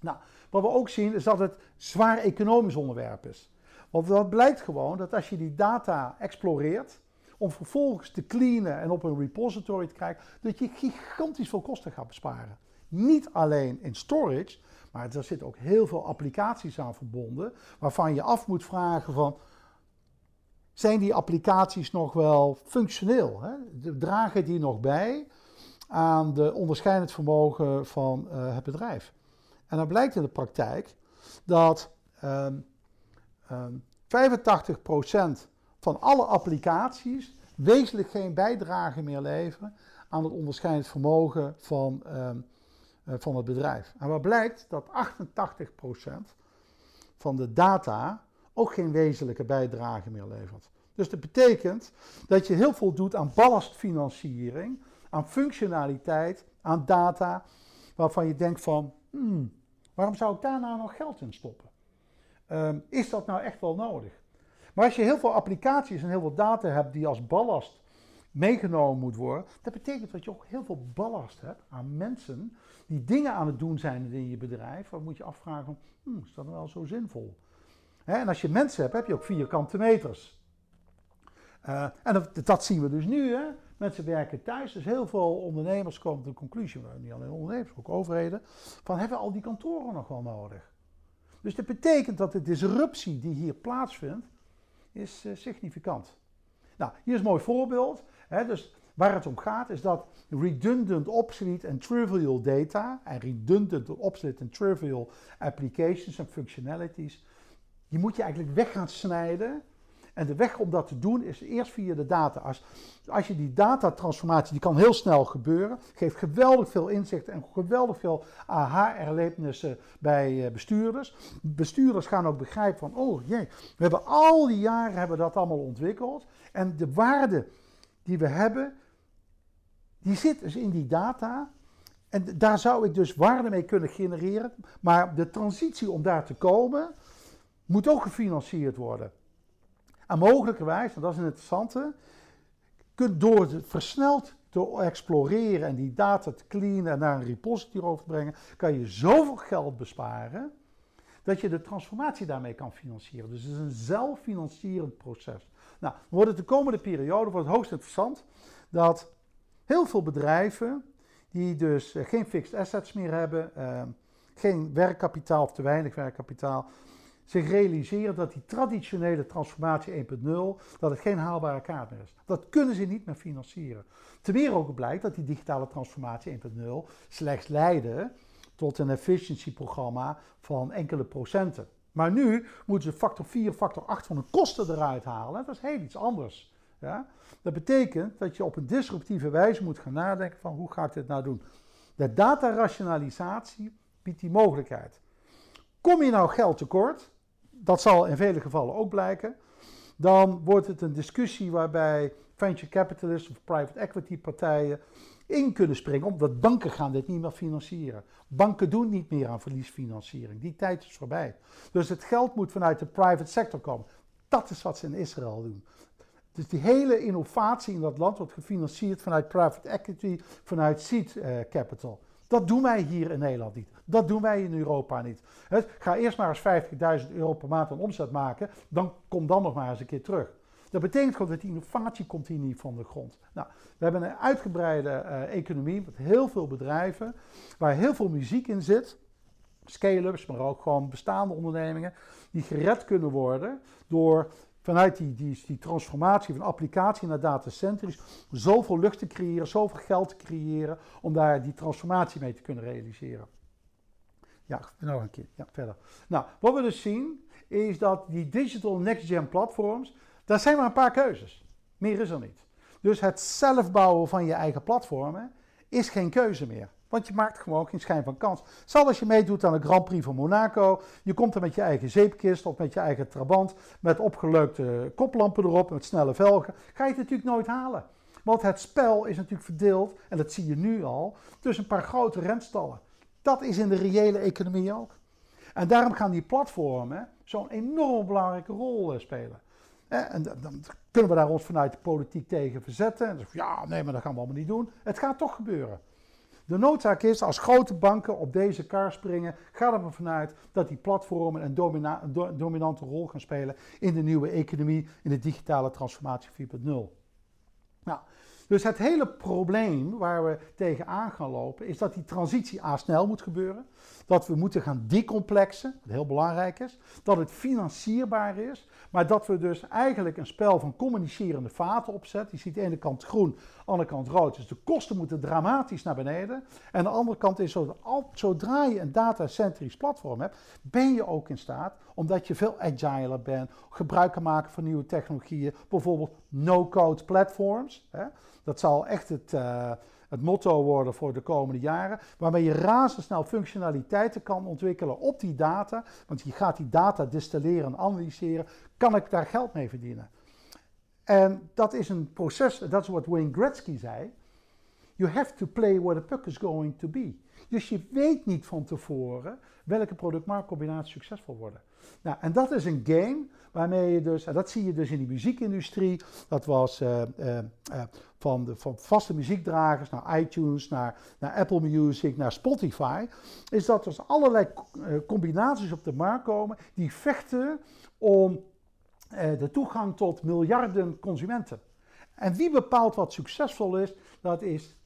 Nou, wat we ook zien is dat het zwaar economisch onderwerp is. Want dat blijkt gewoon dat als je die data exploreert, om vervolgens te cleanen en op een repository te krijgen, dat je gigantisch veel kosten gaat besparen. Niet alleen in storage, maar er zitten ook heel veel applicaties aan verbonden, waarvan je af moet vragen van, zijn die applicaties nog wel functioneel? Hè? Dragen die nog bij aan de onderscheidend vermogen van uh, het bedrijf? En dan blijkt in de praktijk dat um, um, 85% van alle applicaties wezenlijk geen bijdrage meer leveren aan het onderscheidend vermogen van, uh, van het bedrijf. En wat blijkt dat 88% van de data ook geen wezenlijke bijdrage meer levert. Dus dat betekent dat je heel veel doet aan ballastfinanciering, aan functionaliteit, aan data, waarvan je denkt van, hmm, waarom zou ik daar nou nog geld in stoppen? Um, is dat nou echt wel nodig? Maar als je heel veel applicaties en heel veel data hebt die als ballast meegenomen moet worden, dat betekent dat je ook heel veel ballast hebt aan mensen die dingen aan het doen zijn in je bedrijf. Dan moet je afvragen, hmm, is dat nou wel zo zinvol? En als je mensen hebt, heb je ook vierkante meters. Uh, en dat, zien we dus nu. Hè? Mensen werken thuis, dus heel veel ondernemers komen tot de conclusie, niet alleen ondernemers, ook overheden, van hebben we al die kantoren nog wel nodig? Dus dat betekent dat de disruptie die hier plaatsvindt, is uh, significant. Nou, hier is een mooi voorbeeld. Hè, dus waar het om gaat is dat redundant, obsolete en trivial data en redundant, obsolete en trivial applications en functionalities, die moet je eigenlijk weg gaan snijden en de weg om dat te doen is eerst via de data. Als, als je die datatransformatie, die kan heel snel gebeuren, geeft geweldig veel inzicht en geweldig veel aha-erlebnissen bij eh, bestuurders. Bestuurders gaan ook begrijpen van, oh jee, we hebben al die jaren hebben dat allemaal ontwikkeld. En de waarde die we hebben, die zit dus in die data. En daar zou ik dus waarde mee kunnen genereren. Maar de transitie om daar te komen, moet ook gefinancierd worden. En mogelijkerwijs, en dat is een interessante, kunt door het versneld te exploreren en die data te cleanen en naar een repository over te brengen, kan je zoveel geld besparen dat je de transformatie daarmee kan financieren. Dus het is een zelffinancierend proces. Nou, wordt de komende periode wordt het hoogst interessant dat heel veel bedrijven die dus eh, geen fixed assets meer hebben, uh, geen werkkapitaal of te weinig werkkapitaal, zich realiseren dat die traditionele transformatie 1.0, dat het geen haalbare kaart meer is. Dat kunnen ze niet meer financieren. Ten meer ook blijkt dat die digitale transformatie 1.0 slechts leidde tot een efficiency-programma van enkele procenten. Maar nu moeten ze factor 4, factor 8 van de kosten eruit halen. Dat is heel iets anders. Ja? Dat betekent dat je op een disruptieve wijze moet gaan nadenken van hoe ga ik dit nou doen. De datarationalisatie biedt die mogelijkheid. Kom je nou geld tekort, dat zal in vele gevallen ook blijken, dan wordt het een discussie waarbij venture capitalists of private equity partijen in kunnen springen, omdat banken gaan dit niet meer financieren. Banken doen niet meer aan verliesfinanciering. Die tijd is voorbij. Dus het geld moet vanuit de private sector komen. Dat is wat ze in Israël doen. Dus die hele innovatie in dat land wordt gefinancierd vanuit private equity, vanuit seed uh, capital. Dat doen wij hier in Nederland niet. Dat doen wij in Europa niet. ga eerst maar eens 50.000 euro per maand aan omzet maken, dan kom dan nog maar eens een keer terug. Dat betekent gewoon dat die innovatie komt niet van de grond. Nou, we hebben een uitgebreide uh, economie met heel veel bedrijven, waar heel veel muziek in zit. Scale-ups, maar ook gewoon bestaande ondernemingen, die gered kunnen worden door vanuit die, die, die transformatie van applicatie naar datacenters zoveel lucht te creëren, zoveel geld te creëren om daar die transformatie mee te kunnen realiseren. Ja, nog een keer. Ja, verder. Nou, wat we dus zien is dat die digital next-gen platforms, daar zijn maar een paar keuzes. Meer is er niet. Dus het zelf bouwen van je eigen platformen is geen keuze meer. Want je maakt gewoon geen schijn van kans. Zal als je meedoet aan de Grand Prix van Monaco. Je komt er met je eigen zeepkist of met je eigen trabant. Met opgeleukte koplampen erop, met snelle velgen. Ga je het natuurlijk nooit halen. Want het spel is natuurlijk verdeeld, en dat zie je nu al, tussen een paar grote rentstallen. Dat is in de reële economie ook. En daarom gaan die platformen zo'n enorm belangrijke rol eh, spelen. En dan kunnen we daar ons vanuit de politiek tegen verzetten. En ja, nee, maar dat gaan we allemaal niet doen. Het gaat toch gebeuren. De noodzaak is, als grote banken op deze kar springen, gaat er vanuit dat die platformen een, dominante rol gaan spelen in de nieuwe economie, in de digitale transformatie 4.0. Nou, dus het hele probleem waar we tegenaan gaan lopen, is dat die transitie A snel moet gebeuren. Dat we moeten gaan decomplexen, wat heel belangrijk is. Dat het financierbaar is, maar dat we dus eigenlijk een spel van communicerende vaten opzetten. Je ziet aan de ene kant groen, andere kant rood. Dus de kosten moeten dramatisch naar beneden. En aan de andere kant is, zodra je een data-centrisch platform hebt, ben je ook in staat, omdat je veel agiler bent, gebruik kan maken van nieuwe technologieën, bijvoorbeeld no-code platforms. Hè. Dat zal echt het, uh, het motto worden voor de komende jaren. Waarmee je razendsnel functionaliteiten kan ontwikkelen op die data. Want je gaat die data distilleren en analyseren. Kan ik daar geld mee verdienen? En dat is een proces, dat is wat Wayne Gretzky zei. You have to play where the puck is going to be. Dus je weet niet van tevoren welke product-marktcombinaties succesvol worden. Nou, en dat is een game waarmee je dus, en dat zie je dus in de muziekindustrie, dat was uh, uh, uh, van, de, van vaste muziekdragers naar iTunes, naar, naar Apple Music, naar Spotify, is dat er dus allerlei combinaties op de markt komen die vechten om de toegang tot miljarden consumenten. En wie bepaalt wat succesvol is? Dat is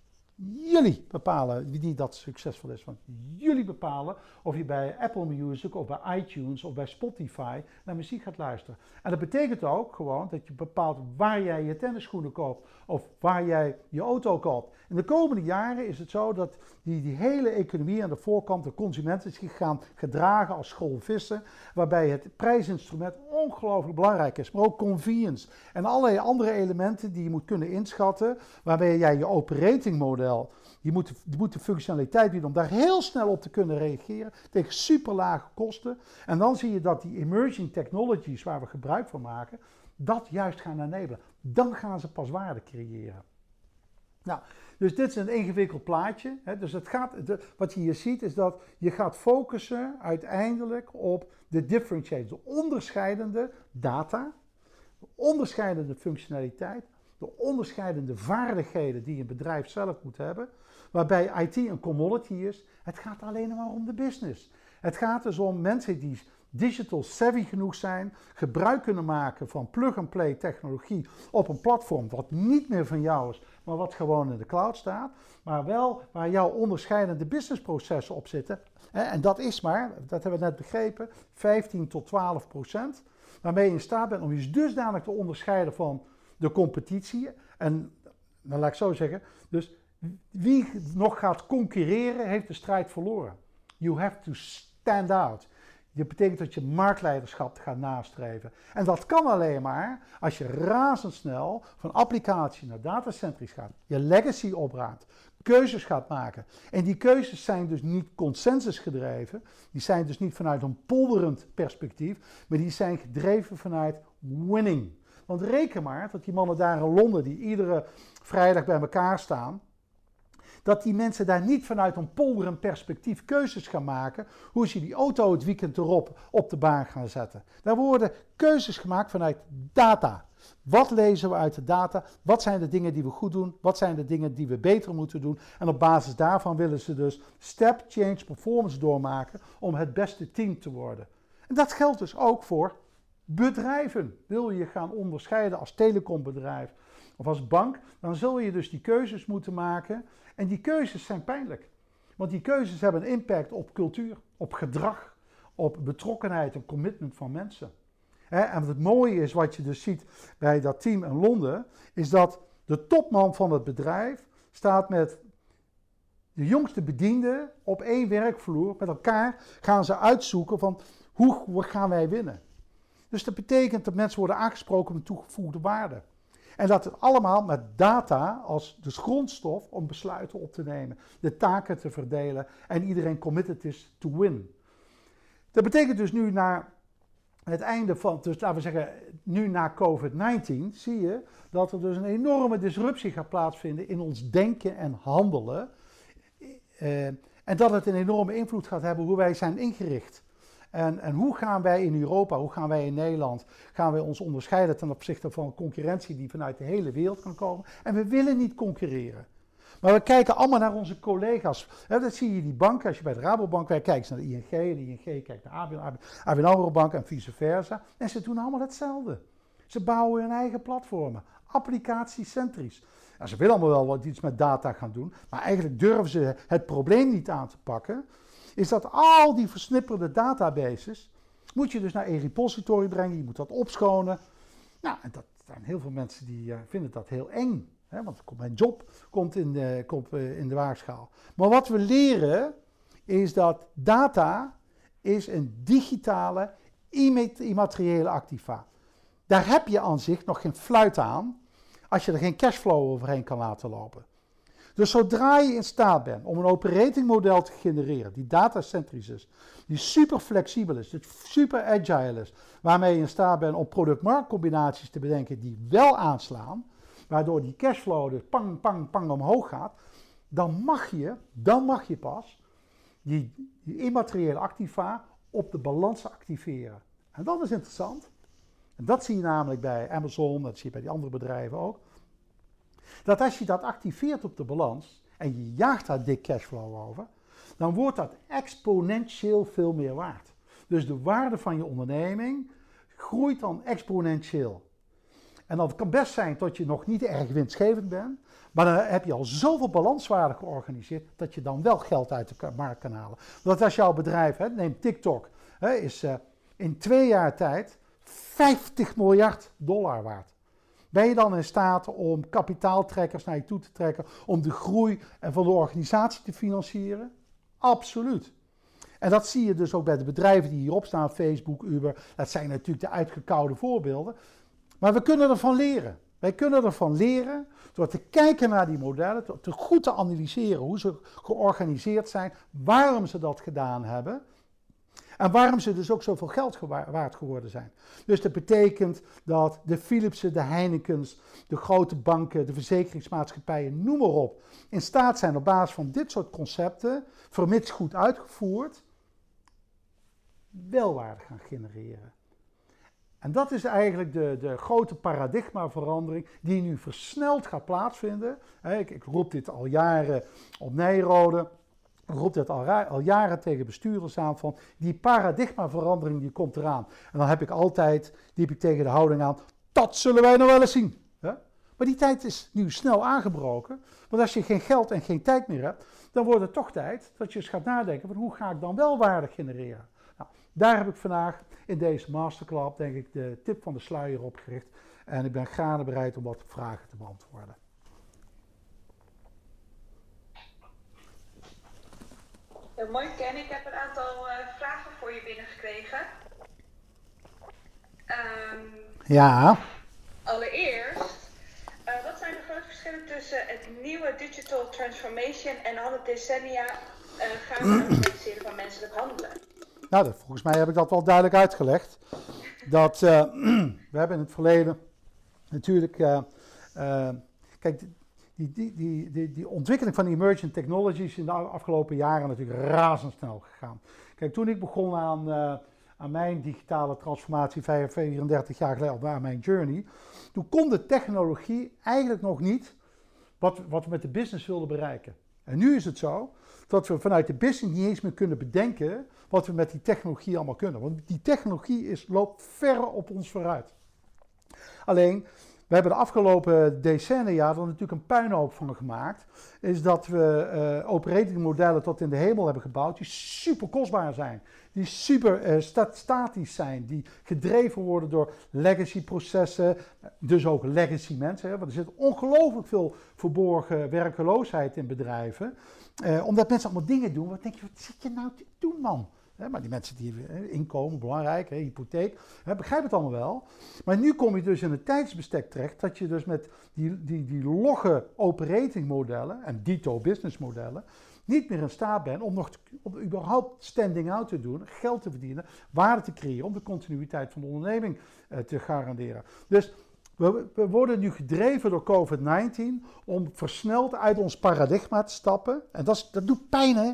Jullie bepalen wie dat succesvol is. Want jullie bepalen of je bij Apple Music of bij iTunes of bij Spotify naar muziek gaat luisteren. En dat betekent ook gewoon dat je bepaalt waar jij je tennisschoenen koopt of waar jij je auto koopt. In de komende jaren is het zo dat die, die hele economie aan de voorkant, de consumenten, zich gaan gedragen als schoolvissen. Waarbij het prijsinstrument ongelooflijk belangrijk is. Maar ook convenience en allerlei andere elementen die je moet kunnen inschatten. Waarbij jij je operating model, je moet, moet de functionaliteit bieden om daar heel snel op te kunnen reageren. Tegen super lage kosten. En dan zie je dat die emerging technologies waar we gebruik van maken, dat juist gaan enablen. Dan gaan ze pas waarde creëren. Nou, dus dit is een ingewikkeld plaatje. Hè. Dus het gaat, wat je hier ziet is dat je gaat focussen uiteindelijk op de differentiators, de onderscheidende data, de onderscheidende functionaliteit, de onderscheidende vaardigheden die een bedrijf zelf moet hebben, waarbij IT een commodity is. Het gaat alleen maar om de business. Het gaat dus om mensen die digital savvy genoeg zijn, gebruik kunnen maken van plug-and-play technologie op een platform wat niet meer van jou is, maar wat gewoon in de cloud staat, maar wel waar jouw onderscheidende businessprocessen op zitten. En dat is maar, dat hebben we net begrepen, 15 tot 12 procent, waarmee je in staat bent om je dusdanig te onderscheiden van de competitie. En dan laat ik zo zeggen, dus wie nog gaat concurreren, heeft de strijd verloren. You have to stand out. Dat betekent dat je marktleiderschap gaat nastreven. En dat kan alleen maar als je razendsnel van applicatie naar datacentrisch gaat, je legacy opraadt, keuzes gaat maken. En die keuzes zijn dus niet consensusgedreven, die zijn dus niet vanuit een polderend perspectief, maar die zijn gedreven vanuit winning. Want reken maar dat die mannen daar in Londen, die iedere vrijdag bij elkaar staan, dat die mensen daar niet vanuit een polderend perspectief keuzes gaan maken hoe ze die auto het weekend erop op de baan gaan zetten. Daar worden keuzes gemaakt vanuit data. Wat lezen we uit de data? Wat zijn de dingen die we goed doen? Wat zijn de dingen die we beter moeten doen? En op basis daarvan willen ze dus step change performance doormaken om het beste team te worden. En dat geldt dus ook voor bedrijven. Wil je gaan onderscheiden als telecombedrijf of als bank, dan zul je dus die keuzes moeten maken. En die keuzes zijn pijnlijk. Want die keuzes hebben een impact op cultuur, op gedrag, op betrokkenheid en commitment van mensen. En het mooie is wat je dus ziet bij dat team in Londen, is dat de topman van het bedrijf staat met de jongste bediende op één werkvloer. Met elkaar gaan ze uitzoeken van hoe gaan wij winnen. Dus dat betekent dat mensen worden aangesproken met toegevoegde waarde. En dat het allemaal met data als de grondstof om besluiten op te nemen, de taken te verdelen en iedereen committed is to win. Dat betekent dus nu na het einde van, dus laten we zeggen, nu na COVID-19, zie je dat er dus een enorme disruptie gaat plaatsvinden in ons denken en handelen. Eh, en dat het een enorme invloed gaat hebben hoe wij zijn ingericht. En, en hoe gaan wij in Europa, hoe gaan wij in Nederland, gaan wij ons onderscheiden ten opzichte van concurrentie die vanuit de hele wereld kan komen. En we willen niet concurreren. Maar we kijken allemaal naar onze collega's. dat zie je die banken, als je bij de Rabobank werkt, kijk naar de ING, de ING kijkt naar ABN AMRO Bank en vice versa. En ze doen allemaal hetzelfde. Ze bouwen hun eigen platformen, applicatiecentrisch. En ze willen allemaal wel wat iets met data gaan doen, maar eigenlijk durven ze het probleem niet aan te pakken is dat al die versnipperde databases moet je dus naar een repository brengen, je moet dat opschonen. Nou, en dat zijn heel veel mensen die uh, vinden dat heel eng, hè, want mijn job komt in de, komt, uh, in de waagschaal. Maar wat we leren is dat data is een digitale, immateriële activa. Daar heb je aan zich nog geen fluit aan als je er geen cashflow overheen kan laten lopen. Dus zodra je in staat bent om een operating model te genereren die datacentrisch is, die super flexibel is, die super agile is, waarmee je in staat bent om product-markt combinaties te bedenken die wel aanslaan, waardoor die cashflow dus pang, pang, pang omhoog gaat, dan mag je, dan mag je pas die, immateriële activa op de balans activeren. En dat is interessant. En dat zie je namelijk bij Amazon, dat zie je bij die andere bedrijven ook. Dat als je dat activeert op de balans en je jaagt daar dik cashflow over, dan wordt dat exponentieel veel meer waard. Dus de waarde van je onderneming groeit dan exponentieel. En dat kan best zijn dat je nog niet erg winstgevend bent, maar dan heb je al zoveel balanswaarde georganiseerd dat je dan wel geld uit de markt kan halen. Want als jouw bedrijf, neem TikTok, is uh, in twee jaar tijd 50 miljard dollar waard. Ben je dan in staat om kapitaaltrekkers naar je toe te trekken, om de groei van de organisatie te financieren? Absoluut. En dat zie je dus ook bij de bedrijven die hierop staan, Facebook, Uber. Dat zijn natuurlijk de uitgekoude voorbeelden. Maar we kunnen ervan leren. Wij kunnen ervan leren door te kijken naar die modellen, door te goed te analyseren hoe ze georganiseerd zijn, waarom ze dat gedaan hebben. En waarom ze dus ook zoveel geld waard geworden zijn. Dus dat betekent dat de Philipsen, de Heinekens, de grote banken, de verzekeringsmaatschappijen, noem maar op, in staat zijn op basis van dit soort concepten, vermits goed uitgevoerd, welwaarde gaan genereren. En dat is eigenlijk de, de grote paradigmaverandering die nu versneld gaat plaatsvinden. Ik, ik roep dit al jaren op Nijrode. Ik roep dit al, al, jaren tegen bestuurders aan van die paradigmaverandering die komt eraan. En dan heb ik altijd, diep ik tegen de houding aan, dat zullen wij nog wel eens zien. Maar die tijd is nu snel aangebroken. Want als je geen geld en geen tijd meer hebt, dan wordt het toch tijd dat je eens gaat nadenken van hoe ga ik dan wel waarde genereren. Nou, daar heb ik vandaag in deze masterclub denk ik de tip van de sluier op gericht. En ik ben graag bereid om wat vragen te beantwoorden. Heel mooi, Ken. Ik heb een aantal uh, vragen voor je binnengekregen. Um, ja. Allereerst, uh, wat zijn de grote verschillen tussen het nieuwe digital transformation en alle decennia uh, gaan we <clears throat> automatiseren van menselijk handelen? Nou, dat, volgens mij heb ik dat wel duidelijk uitgelegd. Dat <clears throat> we hebben in het verleden natuurlijk. kijk, die, die, die, die, ontwikkeling van emerging technologies is in de afgelopen jaren natuurlijk razendsnel gegaan. Kijk, toen ik begon aan, aan mijn digitale transformatie 34 jaar geleden, aan mijn journey, toen kon de technologie eigenlijk nog niet wat, wat we met de business wilden bereiken. En nu is het zo dat we vanuit de business niet eens meer kunnen bedenken wat we met die technologie allemaal kunnen. Want die technologie is, loopt ver op ons vooruit. Alleen, we hebben de afgelopen decennia er natuurlijk een puinhoop van gemaakt. Is dat we uh, operating modellen tot in de hemel hebben gebouwd die super kostbaar zijn. Die super uh, statisch zijn. Die gedreven worden door legacy processen. Dus ook legacy mensen. Hè, want er zit ongelooflijk veel verborgen werkeloosheid in bedrijven. Uh, omdat mensen allemaal dingen doen. Wat denk je, wat zit je nou te doen man? Maar die mensen die inkomen, belangrijk, hypotheek, begrijp het allemaal wel. Maar nu kom je dus in een tijdsbestek terecht dat je dus met die, die, die logge operating modellen en dito business modellen niet meer in staat bent om nog om überhaupt standing out te doen, geld te verdienen, waarde te creëren om de continuïteit van de onderneming uh, te garanderen. Dus we, we, worden nu gedreven door COVID-19 om versneld uit ons paradigma te stappen. En dat, is, dat doet pijn, hè?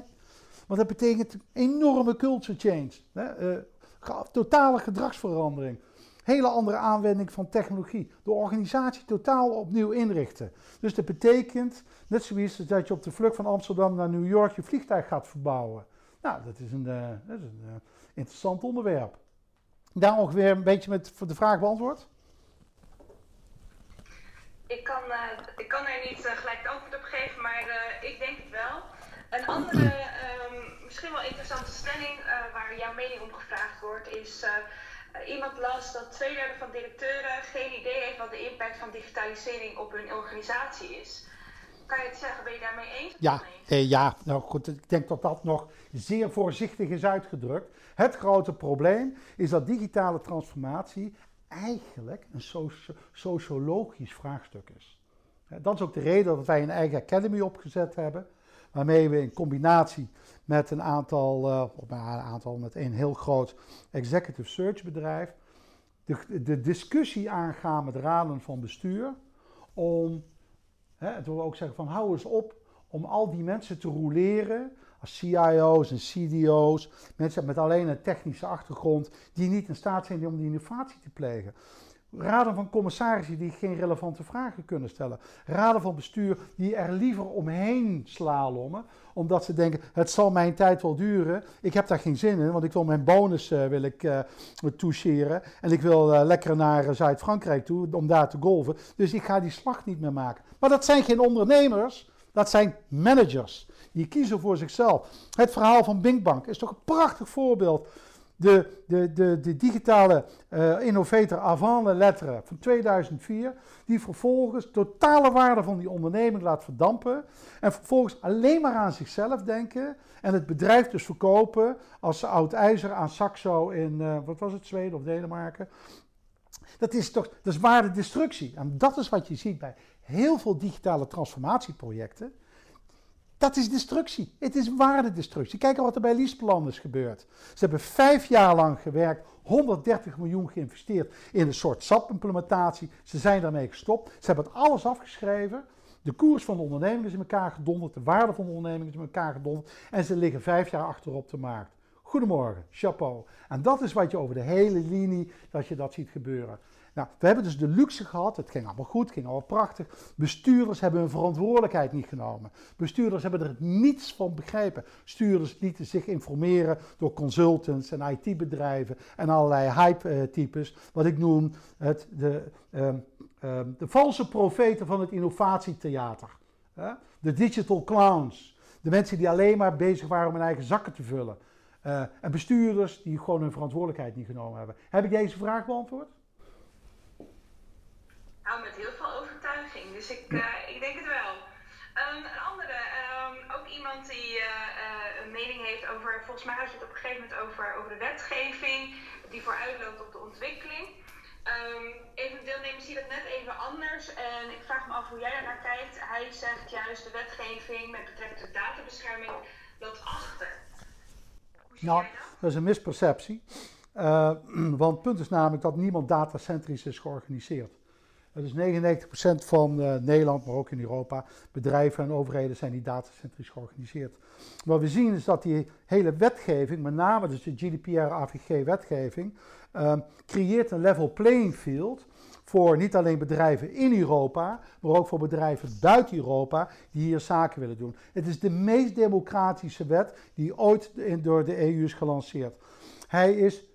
Want dat betekent enorme culture change. Hè? Uh, totale gedragsverandering. Hele andere aanwending van technologie. De organisatie totaal opnieuw inrichten. Dus dat betekent, net zoiets dat je op de vlucht van Amsterdam naar New York je vliegtuig gaat verbouwen. Nou, dat is een, is een uh, interessant onderwerp. Daar ongeveer een beetje met de vraag beantwoord? Ik kan, ik kan er niet gelijk antwoord op geven, maar ik denk het wel. Een andere, misschien wel interessante stelling waar jouw mening om gevraagd wordt, is uh, iemand las dat twee derde van directeuren geen idee heeft wat de impact van digitalisering op hun organisatie is. Kan je het zeggen, ben je daarmee eens? Ja, eh, ja, nou goed, ik denk dat dat nog zeer voorzichtig is uitgedrukt. Het grote probleem is dat digitale transformatie eigenlijk een socio sociologisch vraagstuk is. Dat is ook de reden dat wij een eigen academy opgezet hebben, waarmee we in combinatie met een aantal, uh, een aantal, met een heel groot executive search bedrijf, de, de discussie aangaan met raden van bestuur om, hè, het wil ook zeggen van hou eens op om al die mensen te roleren als CIO's en CDO's, mensen met alleen een technische achtergrond, die niet in staat zijn om die innovatie te plegen. Raden van commissarissen die geen relevante vragen kunnen stellen. Raden van bestuur die er liever omheen slalommen. Omdat ze denken, het zal mijn tijd wel duren. Ik heb daar geen zin in, want ik wil mijn bonus uh, wil ik, uh, toucheren. En ik wil uh, lekker naar Zuid-Frankrijk toe om daar te golven. Dus ik ga die slag niet meer maken. Maar dat zijn geen ondernemers, dat zijn managers. Die kiezen voor zichzelf. Het verhaal van Binkbank is toch een prachtig voorbeeld de, de, de, de digitale uh, innovator avant la lettre van 2004, die vervolgens totale waarde van die onderneming laat verdampen en vervolgens alleen maar aan zichzelf denken en het bedrijf dus verkopen als oud ijzer aan Saxo in, uh, wat was het, Zweden of Denemarken. Dat is toch, dat is waardedestructie. En dat is wat je ziet bij heel veel digitale transformatieprojecten. Dat is destructie. Het is waardedestructie. Kijk wat er bij Leaseplan is gebeurd. Ze hebben vijf jaar lang gewerkt, 130 miljoen geïnvesteerd in een soort SAP-implementatie. Ze zijn daarmee gestopt. Ze hebben het alles afgeschreven. De koers van de onderneming is in elkaar gedonderd. De waarde van de onderneming is in elkaar gedonderd. En ze liggen vijf jaar achterop de markt. Goedemorgen, chapeau. En dat is wat je over de hele linie, dat je dat ziet gebeuren. Nou, we hebben dus de luxe gehad, het ging allemaal goed, het ging allemaal prachtig. Bestuurders hebben hun verantwoordelijkheid niet genomen. Bestuurders hebben er niets van begrepen. Bestuurders lieten zich informeren door consultants en IT-bedrijven en allerlei hype-types. Wat ik noem het, de, uh, de valse profeten van het innovatietheater. De digital clowns. De mensen die alleen maar bezig waren om hun eigen zakken te vullen. Uh, en bestuurders die gewoon hun verantwoordelijkheid niet genomen hebben. Heb ik deze vraag beantwoord? Nou, met heel veel overtuiging. Dus ik, uh, ik denk het wel. Um, een andere, um, ook iemand die uh, een mening heeft over, volgens mij had je het op een gegeven moment over, over de wetgeving, die vooruitloopt op de ontwikkeling. Um, een van de deelnemers ziet dat net even anders en ik vraag me af hoe jij daar naar kijkt. Hij zegt juist de wetgeving met betrekking tot databescherming loopt achter. Hoe zie nou, jij dat? dat is een misperceptie. <clears throat> Want het punt is namelijk dat niemand datacentrisch is georganiseerd. Dus 99% van uh, Nederland, maar ook in Europa, bedrijven en overheden zijn niet datacentrisch georganiseerd. Wat we zien is dat die hele wetgeving, met name dus de GDPR-AVG-wetgeving, uh, creëert een level playing field voor niet alleen bedrijven in Europa, maar ook voor bedrijven buiten Europa die hier zaken willen doen. Het is de meest democratische wet die ooit door de EU is gelanceerd. Hij is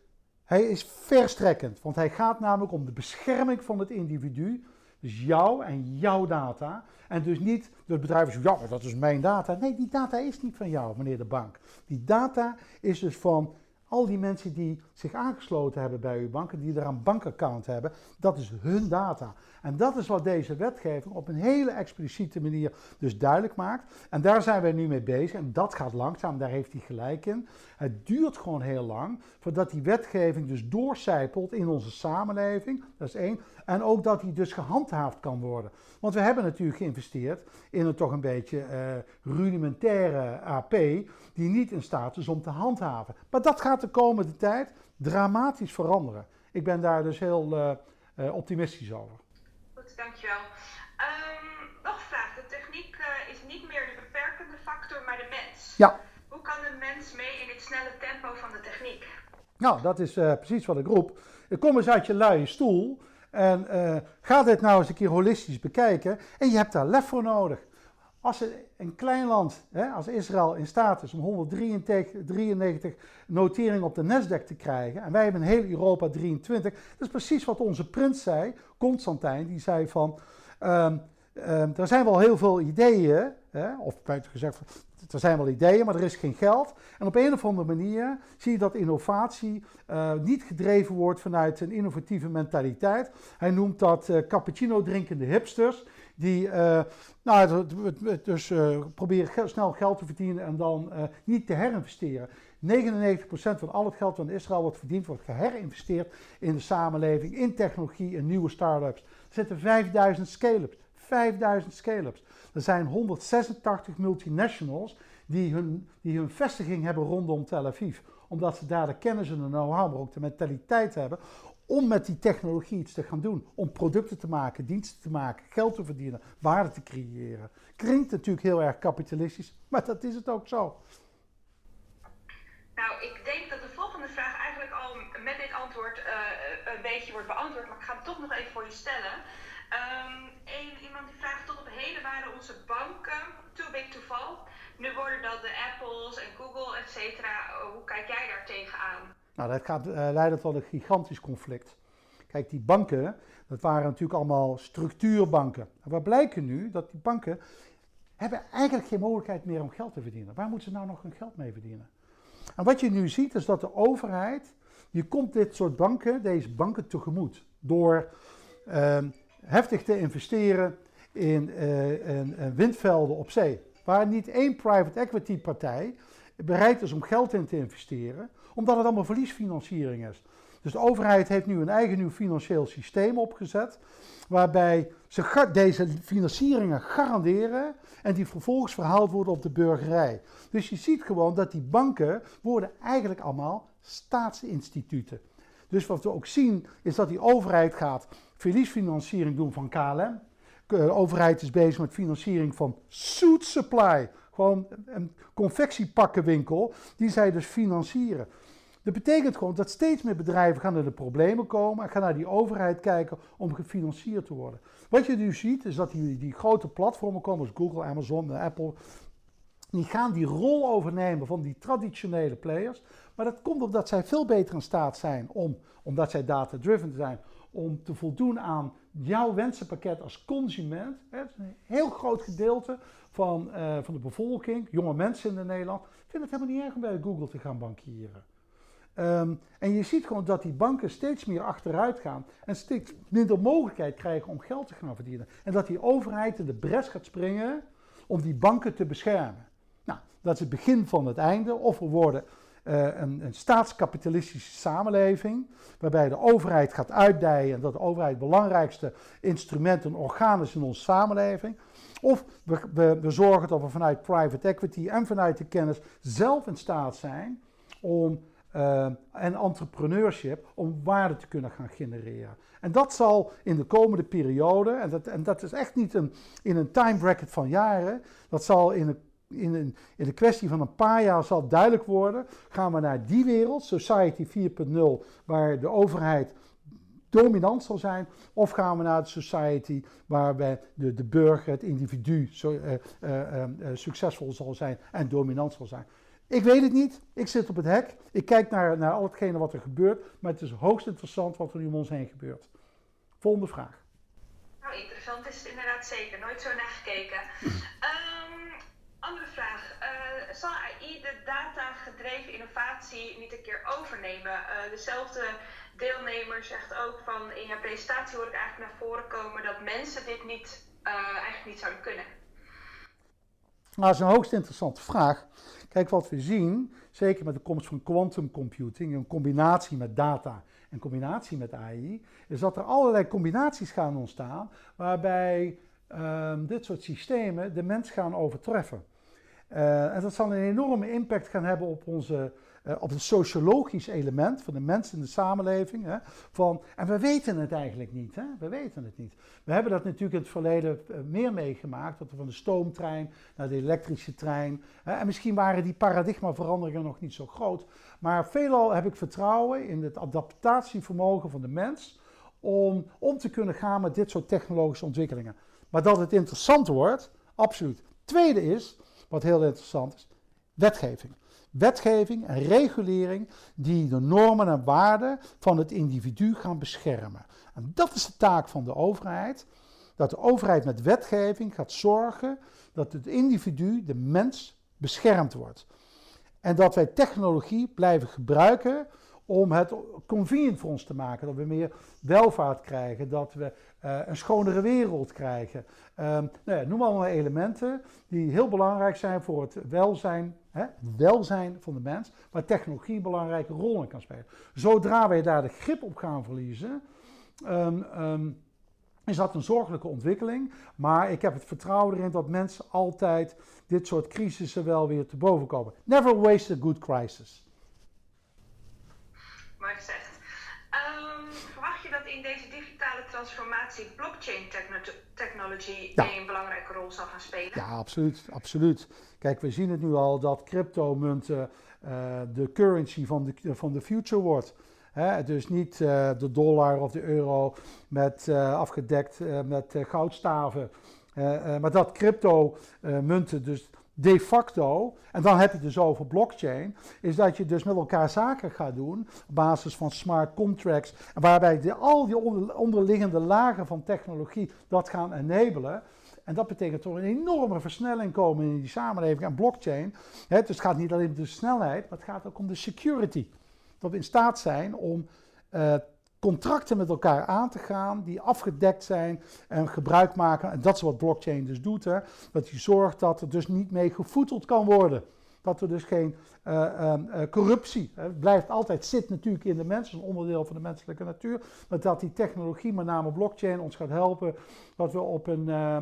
hij is verstrekkend, want hij gaat namelijk om de bescherming van het individu, dus jou en jouw data. En dus niet het bedrijf zeggen, ja, dat is mijn data. Nee, die data is niet van jou, meneer de bank. Die data is dus van al die mensen die zich aangesloten hebben bij uw bank, die daar een bankaccount hebben, dat is hun data. En dat is wat deze wetgeving op een hele expliciete manier dus duidelijk maakt. En daar zijn wij nu mee bezig. En dat gaat langzaam, daar heeft hij gelijk in. Het duurt gewoon heel lang voordat die wetgeving dus doorcijpelt in onze samenleving. Dat is één. En ook dat die dus gehandhaafd kan worden. Want we hebben natuurlijk geïnvesteerd in een toch een beetje uh, rudimentaire AP, die niet in staat is om te handhaven. Maar dat gaat de komende tijd dramatisch veranderen. Ik ben daar dus heel uh, uh, optimistisch over. Goed, dankjewel. Um, nog een vraag. De techniek uh, is niet meer de beperkende factor, maar de mens. Ja. Hoe kan de mens mee in dit snelle tempo van de techniek? Nou, dat is precies wat ik roep. Kom eens uit je luie stoel en ga dit nou eens een keer holistisch bekijken. En je hebt daar lef voor nodig. Als een klein land hè, als Israël in staat is om 193 noteringen op de Nasdaq te krijgen, en wij hebben in heel Europa 23, dat is precies wat onze prins zei, Constantijn, die zei van, um, um, er zijn wel heel veel ideeën, hè, of buiten gezegd, er zijn wel ideeën, maar er is geen geld. En op een of andere manier zie je dat innovatie uh, niet gedreven wordt vanuit een innovatieve mentaliteit. Hij noemt dat uh, cappuccino drinkende hipsters die uh, nou, dus uh, proberen snel geld te verdienen en dan uh, niet te herinvesteren. 99% van al het geld wat in Israël wordt verdiend, wordt geherinvesteerd in de samenleving, in technologie en nieuwe start-ups. Er zitten 5000 scale-ups. 5000 scale-ups. Er zijn 186 multinationals die hun, die hun vestiging hebben rondom Tel Aviv. Omdat ze daar de kennis en de know-how, maar ook de mentaliteit hebben om met die technologie iets te gaan doen. Om producten te maken, diensten te maken, geld te verdienen, waarde te creëren. Klinkt natuurlijk heel erg kapitalistisch, maar dat is het ook zo. Nou, ik denk dat de volgende vraag eigenlijk al met dit antwoord uh, een beetje wordt beantwoord, maar ik ga hem toch nog even voor je stellen. Um, iemand die vraagt, tot op heden waren onze banken too big to fall. Nu worden dat de Apples en Google, et cetera. Hoe kijk jij daar tegenaan? Nou, dat gaat uh, leiden tot een gigantisch conflict. Kijk, die banken, dat waren natuurlijk allemaal structuurbanken. En blijken nu? Dat die banken hebben eigenlijk geen mogelijkheid meer om geld te verdienen. Waar moeten ze nou nog hun geld mee verdienen? En wat je nu ziet is dat de overheid, die komt dit soort banken, deze banken tegemoet. Door uh, heftig te investeren in, uh, in, in windvelden op zee. Waar niet één private equity partij bereid is om geld in te investeren, omdat het allemaal verliesfinanciering is. Dus de overheid heeft nu een eigen nieuw financieel systeem opgezet, waarbij ze deze financieringen garanderen en die vervolgens verhaald worden op de burgerij. Dus je ziet gewoon dat die banken worden eigenlijk allemaal staatsinstituten. Dus wat we ook zien is dat die overheid gaat verliesfinanciering doen van KLM. De overheid is bezig met financiering van Suit Supply, Gewoon een confectiepakkenwinkel die zij dus financieren. Dat betekent gewoon dat steeds meer bedrijven gaan naar de problemen komen en gaan naar die overheid kijken om gefinancierd te worden. Wat je nu ziet is dat die, die grote platformen komen, als Google, Amazon, Apple, die gaan die rol overnemen van die traditionele players. Maar dat komt omdat zij veel beter in staat zijn om, omdat zij data-driven zijn, om te voldoen aan jouw wensenpakket als consument. Het is een heel groot gedeelte van, uh, van de bevolking, jonge mensen in Nederland, vinden het helemaal niet erg om bij Google te gaan bankieren. Um, en je ziet gewoon dat die banken steeds meer achteruit gaan en steeds minder mogelijkheid krijgen om geld te gaan verdienen. En dat die overheid in de bres gaat springen om die banken te beschermen. Nou, dat is het begin van het einde. Of we worden uh, een, een, staatskapitalistische samenleving, waarbij de overheid gaat uitdijen en dat de overheid het belangrijkste instrument en orgaan is in onze samenleving. Of we, we, we zorgen dat we vanuit private equity en vanuit de kennis zelf in staat zijn om uh, en entrepreneurship om waarde te kunnen gaan genereren. En dat zal in de komende periode, en dat, en dat is echt niet een, in een time bracket van jaren, dat zal in een in een, in de kwestie van een paar jaar zal duidelijk worden, gaan we naar die wereld, Society 4.0, waar de overheid dominant zal zijn, of gaan we naar de society waarbij de, de burger, het individu, zo, uh, uh, succesvol zal zijn en dominant zal zijn. Ik weet het niet. Ik zit op het hek. Ik kijk naar, naar al hetgene wat er gebeurt. Maar het is hoogst interessant wat er nu om ons heen gebeurt. Volgende vraag. Nou, interessant is het inderdaad zeker. Nooit zo naar gekeken. um, <laughs> andere vraag. Uh, zal AI de data-gedreven innovatie niet een keer overnemen? Uh, dezelfde deelnemer zegt ook van in jouw presentatie hoor ik eigenlijk naar voren komen dat mensen dit niet, uh, eigenlijk niet zouden kunnen. Nou, dat is een hoogst interessante vraag. Kijk, wat we zien, zeker met de komst van quantum computing, in combinatie met data en combinatie met AI, is dat er allerlei combinaties gaan ontstaan waarbij um, dit soort systemen de mens gaan overtreffen. Uh, en dat zal een enorme impact gaan hebben op onze op het sociologisch element van de mensen in de samenleving. Hè, van, en we weten het eigenlijk niet. Hè? We weten het niet. We hebben dat natuurlijk in het verleden uh, meer meegemaakt. Dat van de stoomtrein naar de elektrische trein. Hè, en misschien waren die paradigmaveranderingen nog niet zo groot. Maar veelal heb ik vertrouwen in het adaptatievermogen van de mens. Om om te kunnen gaan met dit soort technologische ontwikkelingen. Maar dat het interessant wordt, absoluut. Tweede is, wat heel interessant is, wetgeving wetgeving en regulering die de normen en waarden van het individu gaan beschermen. En dat is de taak van de overheid. Dat de overheid met wetgeving gaat zorgen dat het individu, de mens, beschermd wordt. En dat wij technologie blijven gebruiken om het convenient voor ons te maken. Dat we meer welvaart krijgen, dat we uh, een schonere wereld krijgen. Um, nou ja, noem allemaal elementen die heel belangrijk zijn voor het welzijn, hè, welzijn van de mens, waar technologie een belangrijke rol in kan spelen. Zodra wij daar de grip op gaan verliezen, um, um, is dat een zorgelijke ontwikkeling. Maar ik heb het vertrouwen erin dat mensen altijd dit soort crisissen wel weer te boven komen. Never waste a good crisis. Mooi gezegd. Um, verwacht je dat in deze digitale transformatie blockchain technology ja. een belangrijke rol zal gaan spelen? Ja, absoluut, absoluut. Kijk, we zien het nu al dat cryptomunten uh, de currency van de, van de future wordt. He, dus niet uh, de dollar of de euro met, uh, afgedekt met goudstaven. maar dat crypto-munten dus de facto, en dan heb je het dus over blockchain, is dat je dus met elkaar zaken gaat doen op basis van smart contracts, waarbij de, al die onderliggende lagen van technologie dat gaan enablen. En dat betekent toch een enorme versnelling komen in die samenleving en blockchain. He, dus het gaat niet alleen om de snelheid, maar het gaat ook om de security. Dat we in staat zijn om uh, contracten met elkaar aan te gaan die afgedekt zijn en gebruik maken. En dat is wat blockchain dus doet. Hè? Dat je zorgt dat er dus niet mee gevoeteld kan worden. Dat er dus geen uh, uh, corruptie, het blijft altijd, zit natuurlijk in de mens, een onderdeel van de menselijke natuur. Maar dat die technologie, met name blockchain, ons gaat helpen. Dat we op een uh,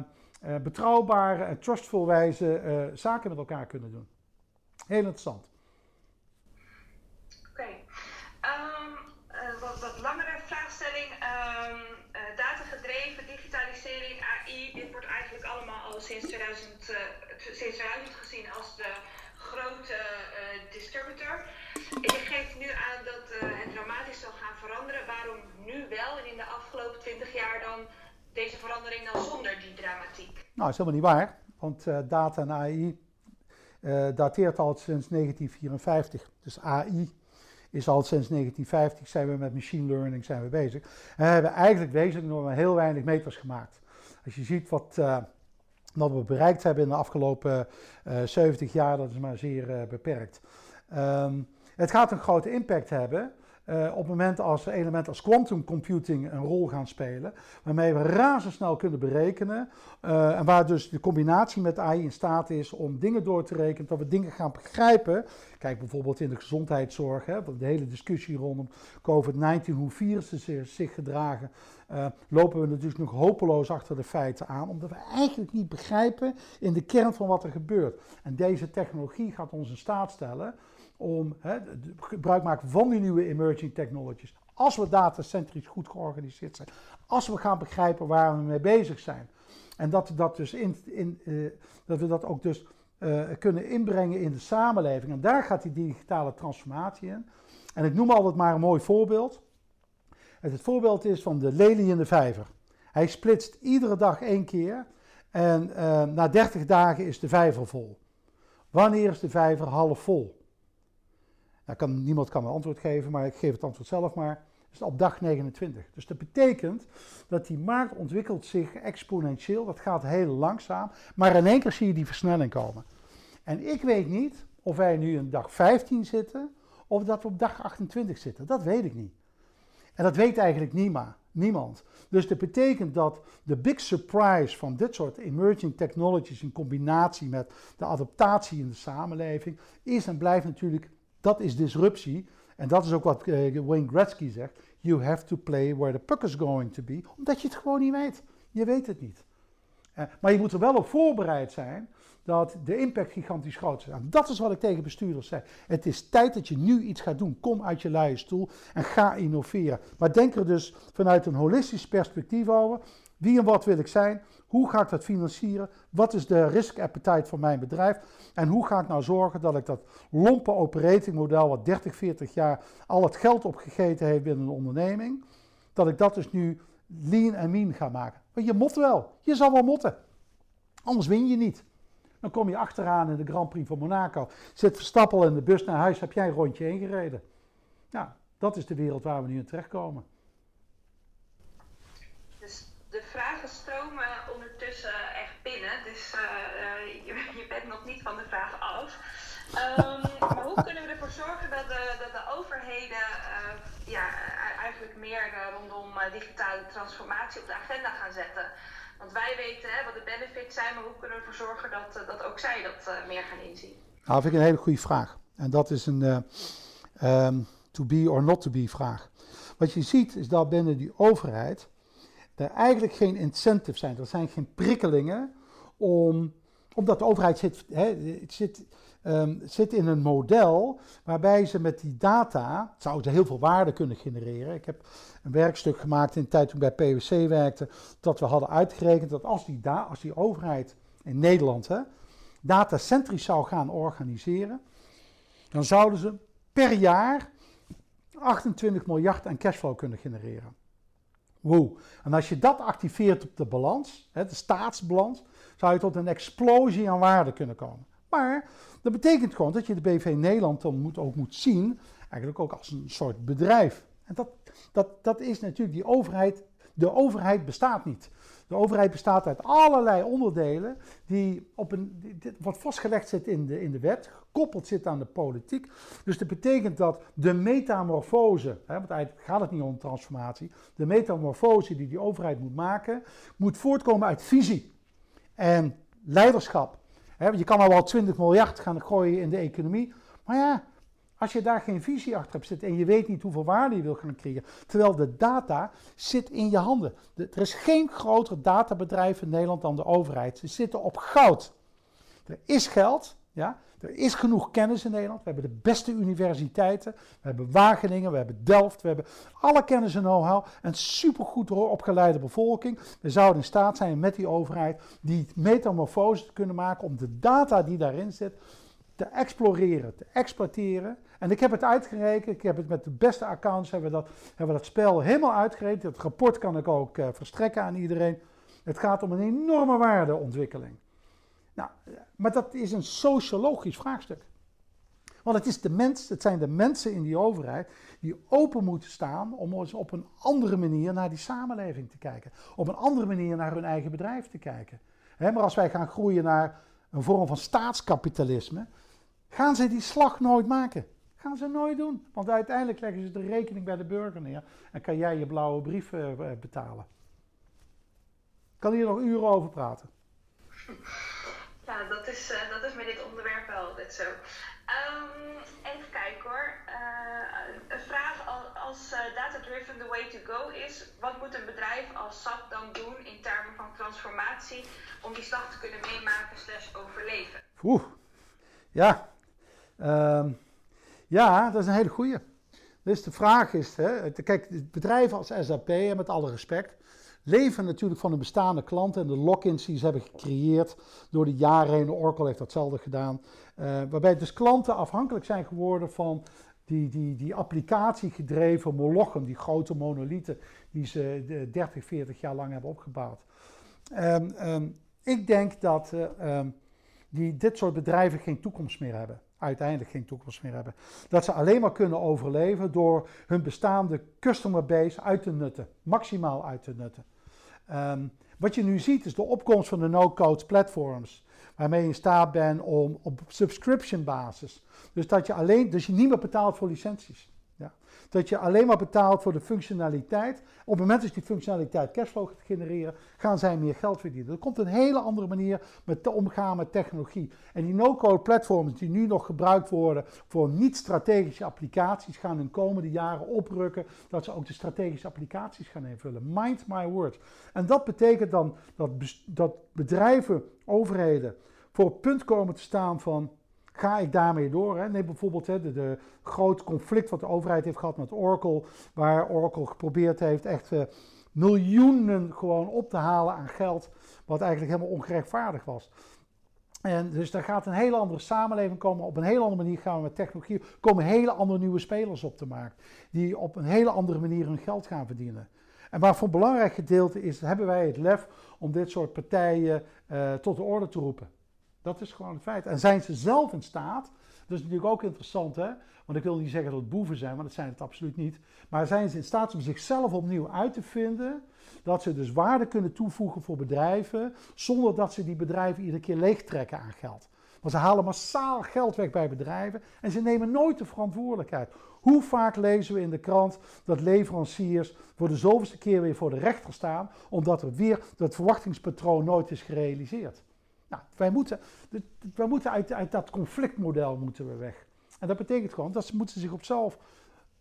betrouwbare en trustful wijze zaken met elkaar kunnen doen. Heel interessant. Oké. Okay. Um, wat, wat langere vraagstelling. Um, uh, datagedreven, digitalisering, AI, dit wordt eigenlijk allemaal al al sinds 2000, sinds 2000 gezien als de grote distributor. En je geeft nu aan dat het dramatisch zal gaan veranderen. Waarom nu wel en in de afgelopen 20 jaar dan deze verandering dan zonder die dramatiek? Nou, is helemaal niet waar. Want data en AI dateert al sinds 1954. Dus AI is al sinds 1950 zijn we met machine learning zijn we bezig. En we hebben eigenlijk wezenlijk nog maar heel weinig meters gemaakt. Als je ziet wat, wat we bereikt hebben in de afgelopen uh, eh, 70 jaar, dat is maar zeer uh, beperkt. Um, het gaat een grote impact hebben. Uh, op het moment als elementen als quantum computing een rol gaan spelen, waarmee we razendsnel kunnen berekenen uh, en waar dus de combinatie met AI in staat is om dingen door te rekenen, dat we dingen gaan begrijpen. Kijk bijvoorbeeld in de gezondheidszorg, hè, de hele discussie rondom COVID-19, hoe virussen zich, gedragen, uh, lopen we natuurlijk nog hopeloos achter de feiten aan, omdat we eigenlijk niet begrijpen in de kern van wat er gebeurt. En deze technologie gaat ons in staat stellen om hè, gebruik maken van die nieuwe emerging technologies. Als we datacentrisch goed georganiseerd zijn. Als we gaan begrijpen waar we mee bezig zijn. En dat, dat, dus in, in, uh, dat we dat ook dus uh, kunnen inbrengen in de samenleving. En daar gaat die digitale transformatie in. En ik noem altijd maar een mooi voorbeeld. Het, voorbeeld is van de lelie in de vijver. Hij splitst iedere dag één keer. En uh, na 30 dagen is de vijver vol. Wanneer is de vijver half vol? Nou, niemand kan een antwoord geven, maar ik geef het antwoord zelf maar. Is op dag 29. Dus dat betekent dat die markt ontwikkelt zich exponentieel. Dat gaat heel langzaam. Maar in één keer zie je die versnelling komen. En ik weet niet of wij nu in dag 15 zitten of dat we op dag 28 zitten. Dat weet ik niet. En dat weet eigenlijk niemand. niemand. Dus dat betekent dat de big surprise van dit soort emerging technologies in combinatie met de adaptatie in de samenleving is en blijft natuurlijk dat is disruptie. En dat is ook wat uh, Wayne Gretzky zegt. You have to play where the puck is going to be. Omdat je het gewoon niet weet. Je weet het niet. Uh, maar je moet er wel op voorbereid zijn dat de impact gigantisch groot is. En dat is wat ik tegen bestuurders zeg. Het is tijd dat je nu iets gaat doen. Kom uit je luie stoel en ga innoveren. Maar denk er dus vanuit een holistisch perspectief over. Wie en wat wil ik zijn? Hoe ga ik dat financieren? Wat is de risk appetite van mijn bedrijf? En hoe ga ik nou zorgen dat ik dat lompe operating model, wat 30, 40 jaar al het geld opgegeten heeft binnen een onderneming, dat ik dat dus nu lean en mean ga maken? Want je mot wel. Je zal wel motten. Anders win je niet. Dan kom je achteraan in de Grand Prix van Monaco. Zit Verstappen in de bus naar huis, heb jij een rondje ingereden. Nou, dat is de wereld waar we nu in terechtkomen. Dus de vragen stromen ondertussen echt binnen. Dus uh, je, je, bent niet van de vragen af. Um, <laughs> maar hoe kunnen we ervoor zorgen dat de, dat de overheden uh, ja, eigenlijk meer rondom digitale transformatie op de agenda gaan zetten? Want wij weten hè, wat de benefits zijn, maar hoe kunnen we ervoor zorgen dat, dat ook zij dat meer gaan inzien? Nou, vind ik een hele goede vraag. En dat is een um, to be or not to be vraag. Wat je ziet is dat binnen die overheid er eigenlijk geen incentives zijn. Er zijn geen prikkelingen om, omdat de overheid zit, hè, zit, um, zit in een model waarbij ze met die data, zou ze heel veel waarde kunnen genereren. Ik heb een werkstuk gemaakt in de tijd toen ik bij PwC werkte, dat we hadden uitgerekend dat als die, als die overheid in Nederland hè, datacentrisch zou gaan organiseren, dan zouden ze per jaar 28 miljard aan cashflow kunnen genereren. Wow. En als je dat activeert op de balans, hè, de staatsbalans, zou je tot een explosie aan waarde kunnen komen. Maar dat betekent gewoon dat je de BV Nederland dan moet, ook moet zien, eigenlijk ook als een soort bedrijf. En dat, dat, dat is natuurlijk die overheid. De overheid bestaat niet. De overheid bestaat uit allerlei onderdelen die op een, wat vastgelegd zit in de, in de wet, gekoppeld zit aan de politiek. Dus dat betekent dat de metamorfose, hè, want eigenlijk gaat het niet om transformatie, de metamorfose die die overheid moet maken, moet voortkomen uit visie en leiderschap. Je kan al wel 20 miljard gaan gooien in de economie, maar ja, als je daar geen visie achter hebt zitten en je weet niet hoeveel waarde je wil gaan creëren, terwijl de data zit in je handen. er is geen groter databedrijf in Nederland dan de overheid. Ze zitten op goud. Er is geld, Ja? Er is genoeg kennis in Nederland. We hebben de beste universiteiten. We hebben Wageningen, we hebben Delft, we hebben alle kennis en know-how. Een supergoed opgeleide bevolking. We zouden in staat zijn met die overheid die metamorfose te kunnen maken om de data die daarin zit te exploreren, te exploiteren. En ik heb het uitgerekend, ik heb het met de beste accounts, hebben we dat, hebben we dat spel helemaal uitgerekend. Het rapport kan ik ook uh, verstrekken aan iedereen. Het gaat om een enorme waardeontwikkeling. Nou, maar dat is een sociologisch vraagstuk. Want het, is de mens, het zijn de mensen in die overheid die open moeten staan om eens op een andere manier naar die samenleving te kijken. Op een andere manier naar hun eigen bedrijf te kijken. maar als wij gaan groeien naar een vorm van staatskapitalisme, gaan ze die slag nooit maken. Gaan ze nooit doen. Want uiteindelijk leggen ze de rekening bij de burger neer en kan jij je blauwe brief uh, betalen. Ik kan hier nog uren over praten. Ja, dat is, uh, dat is met dit onderwerp wel altijd zo. Um, even kijken hoor. Uh, een vraag als uh, data-driven the way to go is: wat moet een bedrijf als SAP dan doen in termen van transformatie om die slag te kunnen meemaken slash overleven? Oeh, ja. Um, ja, dat is een hele goeie. Dus de vraag is, hè, kijk, bedrijven als SAP, en met alle respect, leven natuurlijk van hun bestaande klanten en de lock-ins die ze hebben gecreëerd door de jaren heen. Oracle heeft datzelfde gedaan. Uh, waarbij dus klanten afhankelijk zijn geworden van die, die, die applicatiegedreven molochen, die grote monolithen die ze 30, 40 jaar lang hebben opgebouwd. Um, um, ik denk dat uh, um, die, dit soort bedrijven geen toekomst meer hebben uiteindelijk geen toekomst meer hebben. Dat ze alleen maar kunnen overleven door hun bestaande customer base uit te nutten, maximaal uit te nutten. Um, wat je nu ziet is de opkomst van de no-code platforms, waarmee je in staat bent om op subscription basis, dus dat je alleen, dus je niet meer betaalt voor licenties. Dat je alleen maar betaalt voor de functionaliteit. Op het moment dat die functionaliteit cashflow gaat genereren, gaan zij meer geld verdienen. Er komt een hele andere manier met te omgaan met technologie. En die no-code platforms die nu nog gebruikt worden voor niet-strategische applicaties, gaan in de komende jaren oprukken dat ze ook de strategische applicaties gaan invullen. Mind my words. En dat betekent dan dat, dat bedrijven, overheden voor het punt komen te staan van Ga ik daarmee door? Hè? Neem bijvoorbeeld hè, de, groot conflict wat de overheid heeft gehad met Oracle, waar Oracle geprobeerd heeft echt uh, miljoenen gewoon op te halen aan geld, wat eigenlijk helemaal ongerechtvaardigd was. En dus daar gaat een hele andere samenleving komen. Op een hele andere manier gaan we met technologie. komen hele andere nieuwe spelers op de markt. Die op een hele andere manier hun geld gaan verdienen. En waarvoor een belangrijk gedeelte is, hebben wij het lef om dit soort partijen uh, tot de orde te roepen. Dat is gewoon het feit. En zijn ze zelf in staat, dat is natuurlijk ook interessant, hè? want ik wil niet zeggen dat het boeven zijn, want dat zijn het absoluut niet. Maar zijn ze in staat om zichzelf opnieuw uit te vinden, dat ze dus waarde kunnen toevoegen voor bedrijven, zonder dat ze die bedrijven iedere keer leegtrekken aan geld. Want ze halen massaal geld weg bij bedrijven en ze nemen nooit de verantwoordelijkheid. Hoe vaak lezen we in de krant dat leveranciers voor de zoveelste keer weer voor de rechter staan, omdat er weer dat verwachtingspatroon nooit is gerealiseerd? Nou, wij moeten, moeten uit, uit dat conflictmodel moeten we weg. En dat betekent gewoon dat ze moeten zich op zelf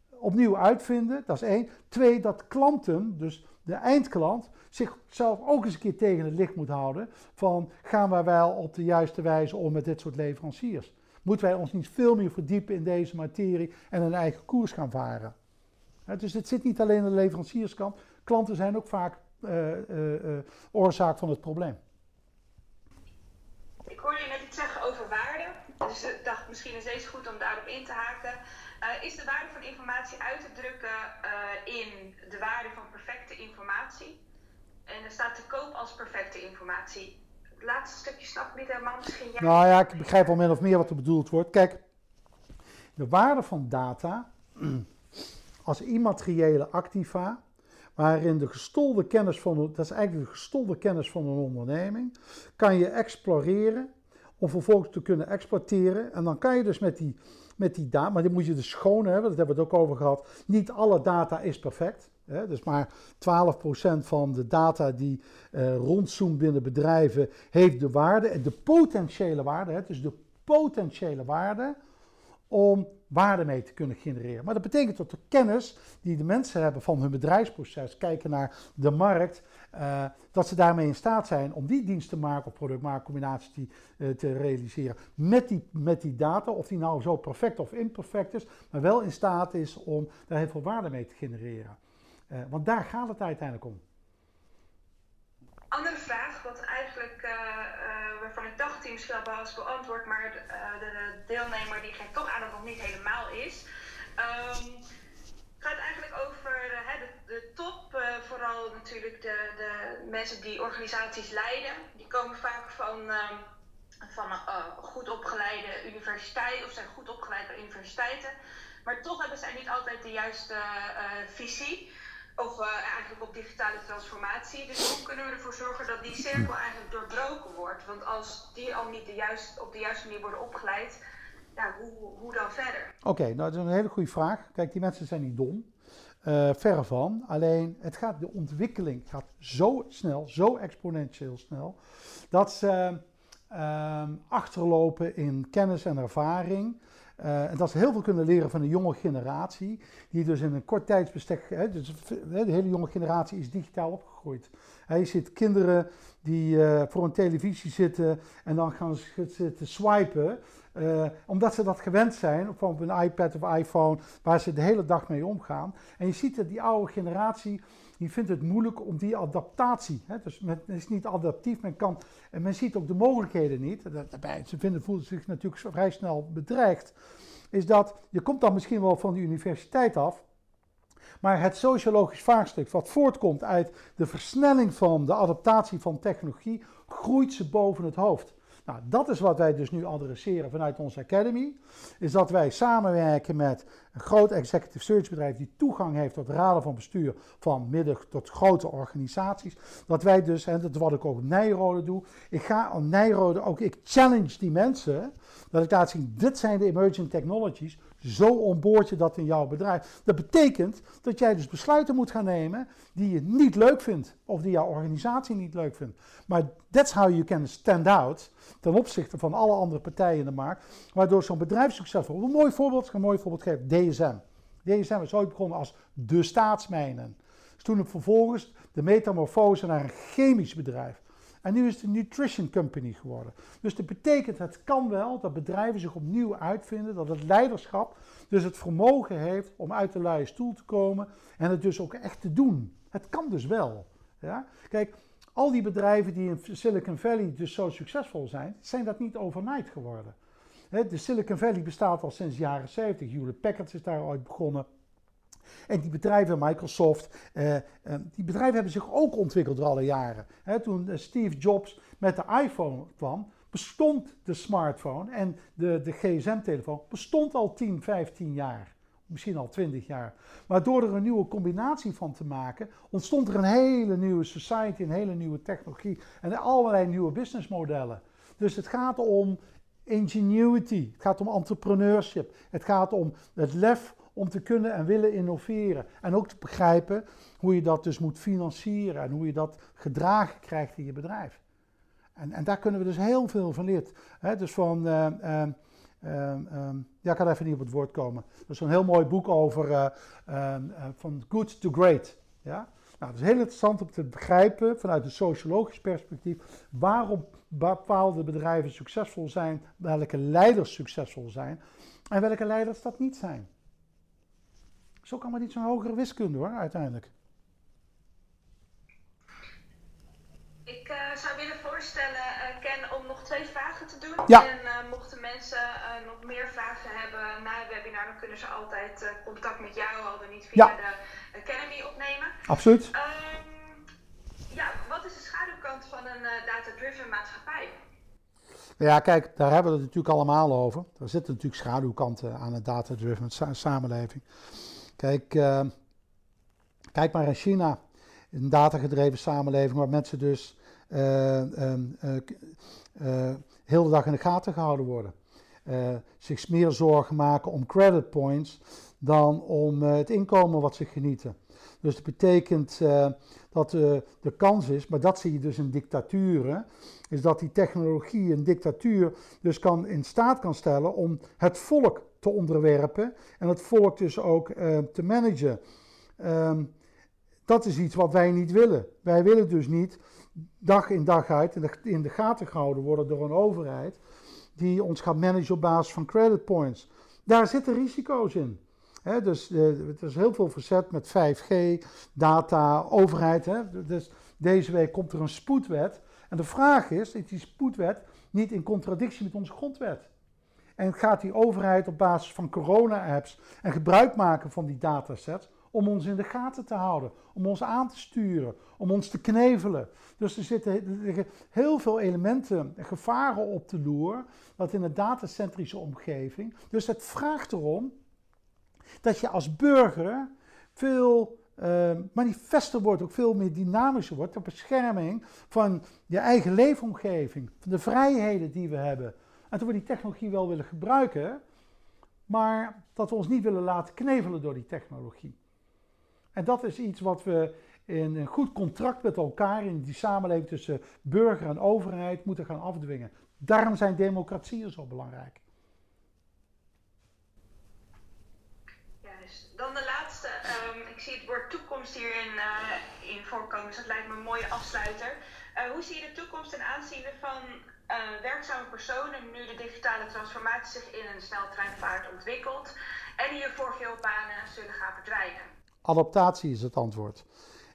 opnieuw uitvinden. Dat is één. Twee, dat klanten, dus de eindklant, zichzelf ook eens een keer tegen het licht moet houden. Van gaan wij wel op de juiste wijze om met dit soort leveranciers? Moeten wij ons niet veel meer verdiepen in deze materie en een eigen koers gaan varen? dus het zit niet alleen aan de leverancierskant. Klanten zijn ook vaak uh, uh, uh, oorzaak van het probleem. Ik hoorde je net iets zeggen over waarde. Dus ik dacht, misschien is deze goed om daarop in te haken. Uh, is de waarde van informatie uit te drukken uh, in de waarde van perfecte informatie? En er staat te koop als perfecte informatie. Het laatste stukje snap ik niet helemaal. Misschien jij... Nou ja, ik begrijp al min of meer wat er bedoeld wordt. Kijk, de waarde van data <clears throat> als immateriële activa waarin de gestolde kennis van, dat is eigenlijk de gestolde kennis van een onderneming, kan je exploreren om vervolgens te kunnen exploiteren. En dan kan je dus met die, met die data, maar die moet je dus schoon hebben, dat hebben we het ook over gehad. Niet alle data is perfect. Hè, dus maar 12% van de data die uh, rondzoomt binnen bedrijven heeft de waarde, de potentiële waarde, hè, dus de potentiële waarde om waarde mee te kunnen genereren. Maar dat betekent dat de kennis die de mensen hebben van hun bedrijfsproces, kijken naar de markt uh, dat ze daarmee in staat zijn om die dienst te maken of productmaakcombinatie uh, te realiseren met die, met die data, of die nou zo perfect of imperfect is, maar wel in staat is om daar heel veel waarde mee te genereren. Uh, want daar gaat het uiteindelijk om. Andere vraag, wat eigenlijk, die misschien al was beantwoord, maar de, de, deelnemer die geeft toch aan dat het nog niet helemaal is. Um, gaat eigenlijk over uh, de, de, top, uh, vooral natuurlijk de, de mensen die organisaties leiden. Die komen vaak van, uh, van goed opgeleide universiteiten of zijn goed opgeleid universiteiten. Maar toch hebben zij niet altijd de juiste visie. Of eigenlijk op digitale transformatie. Dus hoe kunnen we ervoor zorgen dat die cirkel eigenlijk doorbroken wordt? Want als die al niet de juist, op de juiste manier worden opgeleid, ja, hoe, hoe dan verder? Oké, nou dat is een hele goede vraag. Kijk, die mensen zijn niet dom. Uh, verre van. Alleen het gaat, de ontwikkeling gaat zo snel, zo exponentieel snel, dat ze uh, achterlopen in kennis en ervaring. Uh, en dat ze heel veel kunnen leren van de jonge generatie, die dus in een kort tijdsbestek, hè, dus de hele jonge generatie is digitaal opgegroeid. je ziet kinderen die uh, voor een televisie zitten en dan gaan ze zitten swipen. Uh, omdat ze dat gewend zijn, op een iPad of iPhone, waar ze de hele dag mee omgaan. En je ziet dat die oude generatie, die vindt het moeilijk om die adaptatie. Hè, dus men is niet adaptief, men kan, en men ziet ook de mogelijkheden niet. Daarbij, ze vinden, voelen zich natuurlijk vrij snel bedreigd. Is dat, je komt dan misschien wel van de universiteit af, maar het sociologisch vraagstuk wat voortkomt uit de versnelling van de adaptatie van technologie, groeit ze boven het hoofd. Nou, dat is wat wij dus nu adresseren vanuit onze Academy. Is dat wij samenwerken met een groot executive search bedrijf die toegang heeft tot raden van bestuur van midden tot grote organisaties. Dat wij dus, en dat is wat ik ook Nijrode doe, ik ga aan Nijrode ook, ik challenge die mensen, dat ik laat zien, dit zijn de emerging technologies, zo onboord je dat in jouw bedrijf. Dat betekent dat jij dus besluiten moet gaan nemen die je niet leuk vindt. Of die jouw organisatie niet leuk vindt. Maar that's how you can stand out ten opzichte van alle andere partijen in de markt. Waardoor zo'n bedrijf succesvol wordt. Een mooi voorbeeld, ik een mooi voorbeeld geven. DSM. DSM is ooit begonnen als de staatsmijnen. Dus toen het vervolgens de metamorfose naar een chemisch bedrijf. En nu is het een nutrition company geworden. Dus dat betekent, het kan wel dat bedrijven zich opnieuw uitvinden, dat het leiderschap dus het vermogen heeft om uit de luie stoel te komen en het dus ook echt te doen. Het kan dus wel. Ja? Kijk, al die bedrijven die in Silicon Valley dus zo succesvol zijn, zijn dat niet overnight geworden. De Silicon Valley bestaat al sinds de jaren 70. Hewlett Packard is daar ooit begonnen. En die bedrijven, Microsoft, eh, eh, die bedrijven hebben zich ook ontwikkeld door alle jaren. toen eh, Steve Jobs met de iPhone kwam, bestond de smartphone en de, de gsm-telefoon bestond al 10, 15 jaar. Misschien al 20 jaar. Maar door er een nieuwe combinatie van te maken, ontstond er een hele nieuwe society, een hele nieuwe technologie en allerlei nieuwe businessmodellen. Dus het gaat om ingenuity, het gaat om entrepreneurship, het gaat om het lef om te kunnen en willen innoveren. En ook te begrijpen hoe je dat dus moet financieren en hoe je dat gedragen krijgt in je bedrijf. En, en daar kunnen we dus heel veel van leren. dus van, uh, uh, uh, ja, ik kan even niet op het woord komen. Dat is een heel mooi boek over eh, ehm, eh, van good to great. Ja? Nou, het is heel interessant om te begrijpen vanuit een sociologisch perspectief waarom bepaalde bedrijven succesvol zijn, welke leiders succesvol zijn en welke leiders dat niet zijn is ook allemaal niet zo'n hogere wiskunde hoor, uiteindelijk. Ik uh, zou willen voorstellen, uh, Ken, om nog twee vragen te doen. Ja. En uh, mochten mensen nog meer vragen hebben na het webinar, dan kunnen ze altijd contact met jou, al dan niet via de Academy opnemen. Absoluut. Um, ja, wat is de schaduwkant van een data-driven maatschappij? Ja, kijk, daar hebben we het natuurlijk allemaal over. Er zitten natuurlijk schaduwkanten aan een data-driven samenleving. Kijk, uh, kijk maar in China, een datagedreven samenleving waar mensen dus uh, heel de dag in de gaten gehouden worden. zich meer zorgen maken om credit points dan om het inkomen wat ze genieten. Dus dat betekent dat de kans is, maar dat zie je dus in dictaturen, is dat die technologie een dictatuur dus kan, in staat kan stellen om het volk te onderwerpen en het volk dus ook uh, te managen. Um, dat is iets wat wij niet willen. Wij willen dus niet dag in dag uit in de, gaten gehouden worden door een overheid die ons gaat managen op basis van credit points. Daar zitten risico's in. dus uh, er is heel veel verzet met 5G, data, overheid. Dus deze week komt er een spoedwet. En de vraag is, is die spoedwet niet in contradictie met onze grondwet? En gaat die overheid op basis van corona-apps en gebruik maken van die datasets om ons in de gaten te houden, om ons aan te sturen, om ons te knevelen. Dus er zitten heel veel elementen, gevaren op de loer, wat in een datacentrische omgeving. Dus het vraagt erom dat je als burger veel uh, manifester wordt, ook veel meer dynamischer wordt, ter bescherming van je eigen leefomgeving, van de vrijheden die we hebben. En dat we die technologie wel willen gebruiken, maar dat we ons niet willen laten knevelen door die technologie. En dat is iets wat we in een goed contract met elkaar in die samenleving tussen burger en overheid moeten gaan afdwingen. Daarom zijn democratieën zo belangrijk. Juist. Dan de laatste. Um, ik zie het woord toekomst hierin uh, in voorkomen, dus dat lijkt me een mooie afsluiter. Uh, hoe zie je de toekomst ten aanzien van uh, werkzame personen nu de digitale transformatie zich in een sneltreinvaart ontwikkelt en hiervoor veel banen zullen gaan verdwijnen? Adaptatie is het antwoord.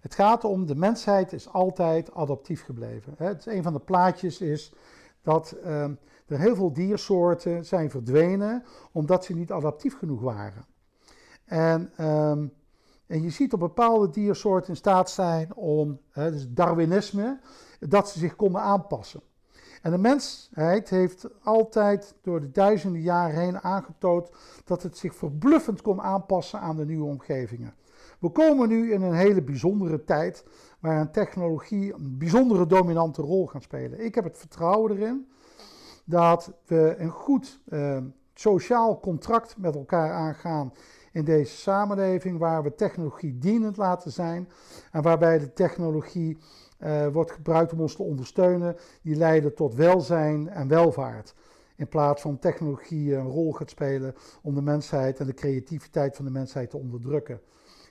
Het gaat om, de mensheid is altijd adaptief gebleven. Het, een van de plaatjes is dat ehm, er heel veel diersoorten zijn verdwenen omdat ze niet adaptief genoeg waren. En, ehm, en je ziet op bepaalde diersoorten in staat zijn om, hè, dus Darwinisme, dat ze zich konden aanpassen. En de mensheid heeft altijd door de duizenden jaren heen aangetoond dat het zich verbluffend kon aanpassen aan de nieuwe omgevingen. We komen nu in een hele bijzondere tijd waar technologie een bijzondere dominante rol gaat spelen. Ik heb het vertrouwen erin dat we een goed uh, sociaal contract met elkaar aangaan in deze samenleving, waar we technologie dienend laten zijn en waarbij de technologie uh, wordt gebruikt om ons te ondersteunen, die leiden tot welzijn en welvaart. In plaats van technologie een rol gaat spelen om de mensheid en de creativiteit van de mensheid te onderdrukken.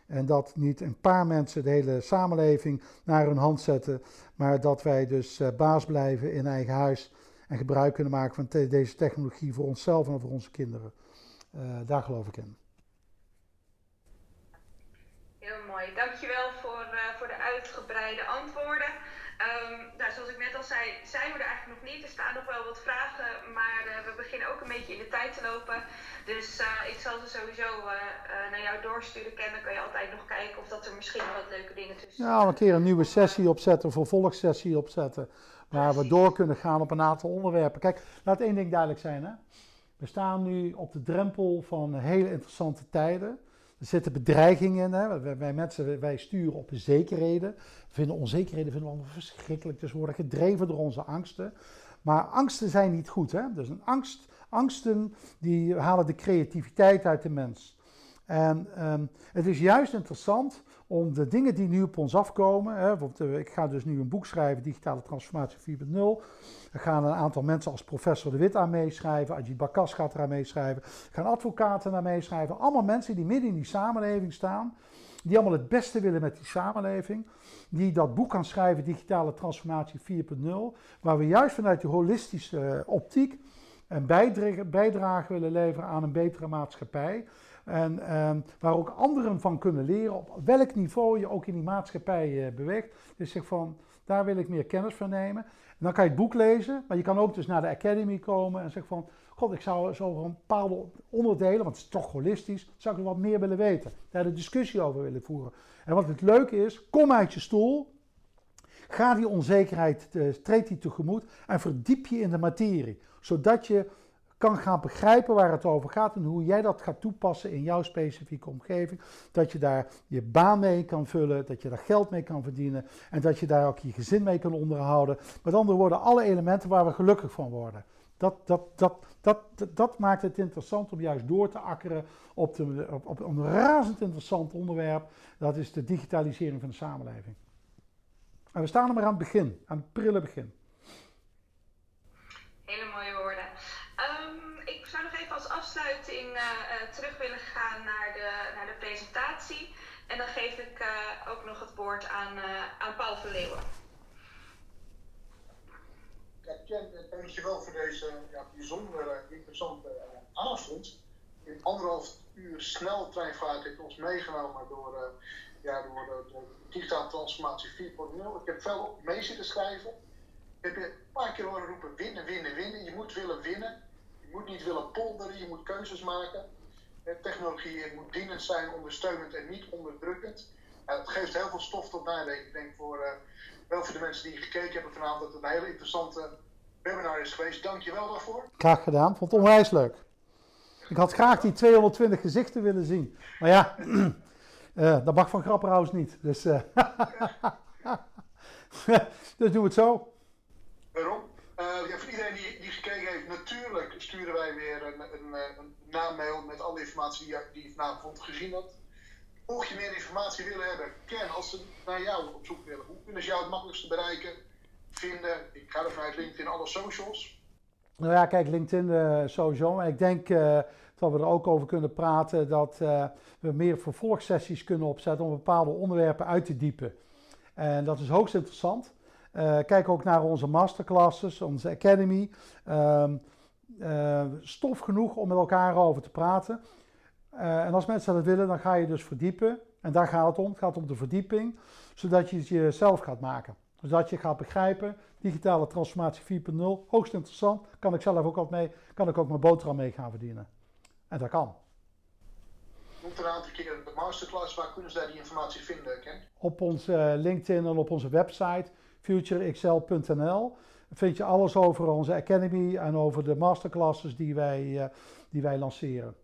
En dat niet een paar mensen de hele samenleving naar hun hand zetten, maar dat wij dus uh, baas blijven in eigen huis en gebruik kunnen maken van deze technologie voor onszelf en voor onze kinderen. Uh, daar geloof ik in. Heel mooi. Dankjewel voor, uh, voor de uitgebreide antwoorden. Um, nou, zoals ik net al zei, zijn we er eigenlijk nog niet. Er staan nog wel wat vragen, maar uh, we beginnen ook een beetje in de tijd te lopen. Dus uh, ik zal ze sowieso naar jou doorsturen. Ken, dan kan je altijd nog kijken of dat er misschien wat leuke dingen tussen Ja, een keer een nieuwe sessie opzetten, een vervolgsessie opzetten. Waar we door kunnen gaan op een aantal onderwerpen. Kijk, laat één ding duidelijk zijn. Hè? We staan nu op de drempel van hele interessante tijden. Er zitten bedreigingen in. Hè? Wij, mensen, wij sturen op zekerheden. Vinden onzekerheden vinden we verschrikkelijk. Dus we worden gedreven door onze angsten. Maar angsten zijn niet goed. Hè? Dus een angst, angsten die halen de creativiteit uit de mens. En um, het is juist interessant om de dingen die nu op ons afkomen. Hè, uh, ik ga dus nu een boek schrijven, Digitale Transformatie 4.0. Er gaan een aantal mensen als professor De Wit aan meeschrijven. Ajit Bakas gaat eraan meeschrijven. Er gaan advocaten aan meeschrijven. Allemaal mensen die midden in die samenleving staan. Die allemaal het beste willen met die samenleving. Die dat boek gaan schrijven, Digitale Transformatie 4.0. Waar we juist vanuit die holistische uh, optiek een bijdrage willen leveren aan een betere maatschappij. En ehm, waar ook anderen van kunnen leren op welk niveau je ook in die maatschappij uh, beweegt. Dus zeg van, daar wil ik meer kennis van nemen. En dan kan je het boek lezen, maar je kan ook dus naar de academy komen en zeggen van, god, ik zou zo een bepaalde onderdelen, want het is toch holistisch, zou ik er wat meer willen weten. Daar de discussie over willen voeren. En wat het leuke is, kom uit je stoel, ga die onzekerheid, uh, treed die tegemoet en verdiep je in de materie. Zodat je kan gaan begrijpen waar het over gaat en hoe jij dat gaat toepassen in jouw specifieke omgeving. Dat je daar je baan mee kan vullen, dat je daar geld mee kan verdienen en dat je daar ook je gezin mee kan onderhouden. Met andere woorden, alle elementen waar we gelukkig van worden. Dat, dat, dat, dat, dat, maakt het interessant om juist door te akkeren op, de, op, een razend interessant onderwerp. Dat is de digitalisering van de samenleving. En we staan er maar aan het begin, aan het prille begin. Hele mooie. Um, ik zou nog even als afsluiting uh, uh, terug willen gaan naar de, naar de presentatie. En dan geef ik ook nog het woord aan, aan Paul van Leeuwen. Ja, Ken, dankjewel voor deze ja, bijzonder interessante avond. In anderhalf uur snel treinvaart heeft ons meegenomen door, ja, door de, de digitale transformatie 4.0. Ik heb veel mee zitten schrijven. Ik heb je een paar keer horen roepen: winnen, winnen, winnen. Je moet willen winnen. Je moet niet willen polderen, je moet keuzes maken. Technologie moet dienend zijn, ondersteunend en niet onderdrukkend. het geeft heel veel stof tot nadenken. Ik denk voor, uh, wel voor de mensen die gekeken hebben vanavond dat het een hele interessante webinar is geweest. Dank je wel daarvoor. Graag gedaan, vond het onwijs leuk. Ik had graag die 220 gezichten willen zien. Maar ja, uh, <clears throat> dat mag van Grapperhaus niet. Dus, <laughs> uh, <laughs> dus doen we het zo. Waarom? Uh, ja, voor iedereen die, die gekeken heeft, natuurlijk sturen wij weer een, een, een namail met alle informatie die je, die vanavond gezien hebt. Mocht je meer informatie willen hebben, ken als ze naar jou op zoek willen. Hoe kunnen ze jou het makkelijkste bereiken, vinden? Ik ga er vanuit LinkedIn, alle socials. Nou ja, kijk, LinkedIn uh, sowieso. En ik denk dat we er ook over kunnen praten dat we meer vervolgsessies kunnen opzetten om bepaalde onderwerpen uit te diepen. En dat is hoogst interessant. Uh, kijk ook naar onze masterclasses, onze academy. Uh, uh, stof genoeg om met elkaar over te praten. Uh, en als mensen dat willen, dan ga je dus verdiepen. En daar gaat het om. Het gaat om de verdieping, zodat je het jezelf gaat maken. Zodat je gaat begrijpen, digitale transformatie 4.0, hoogst interessant. Kan ik zelf ook wat mee, kan ik ook mijn boterham mee gaan verdienen. En dat kan. Noemt er een aantal keer de masterclass, waar kunnen ze daar die informatie vinden, Ken? Op onze LinkedIn en op onze website futureexcel.nl vind je alles over onze Academy en over de masterclasses die wij, uh, die wij lanceren.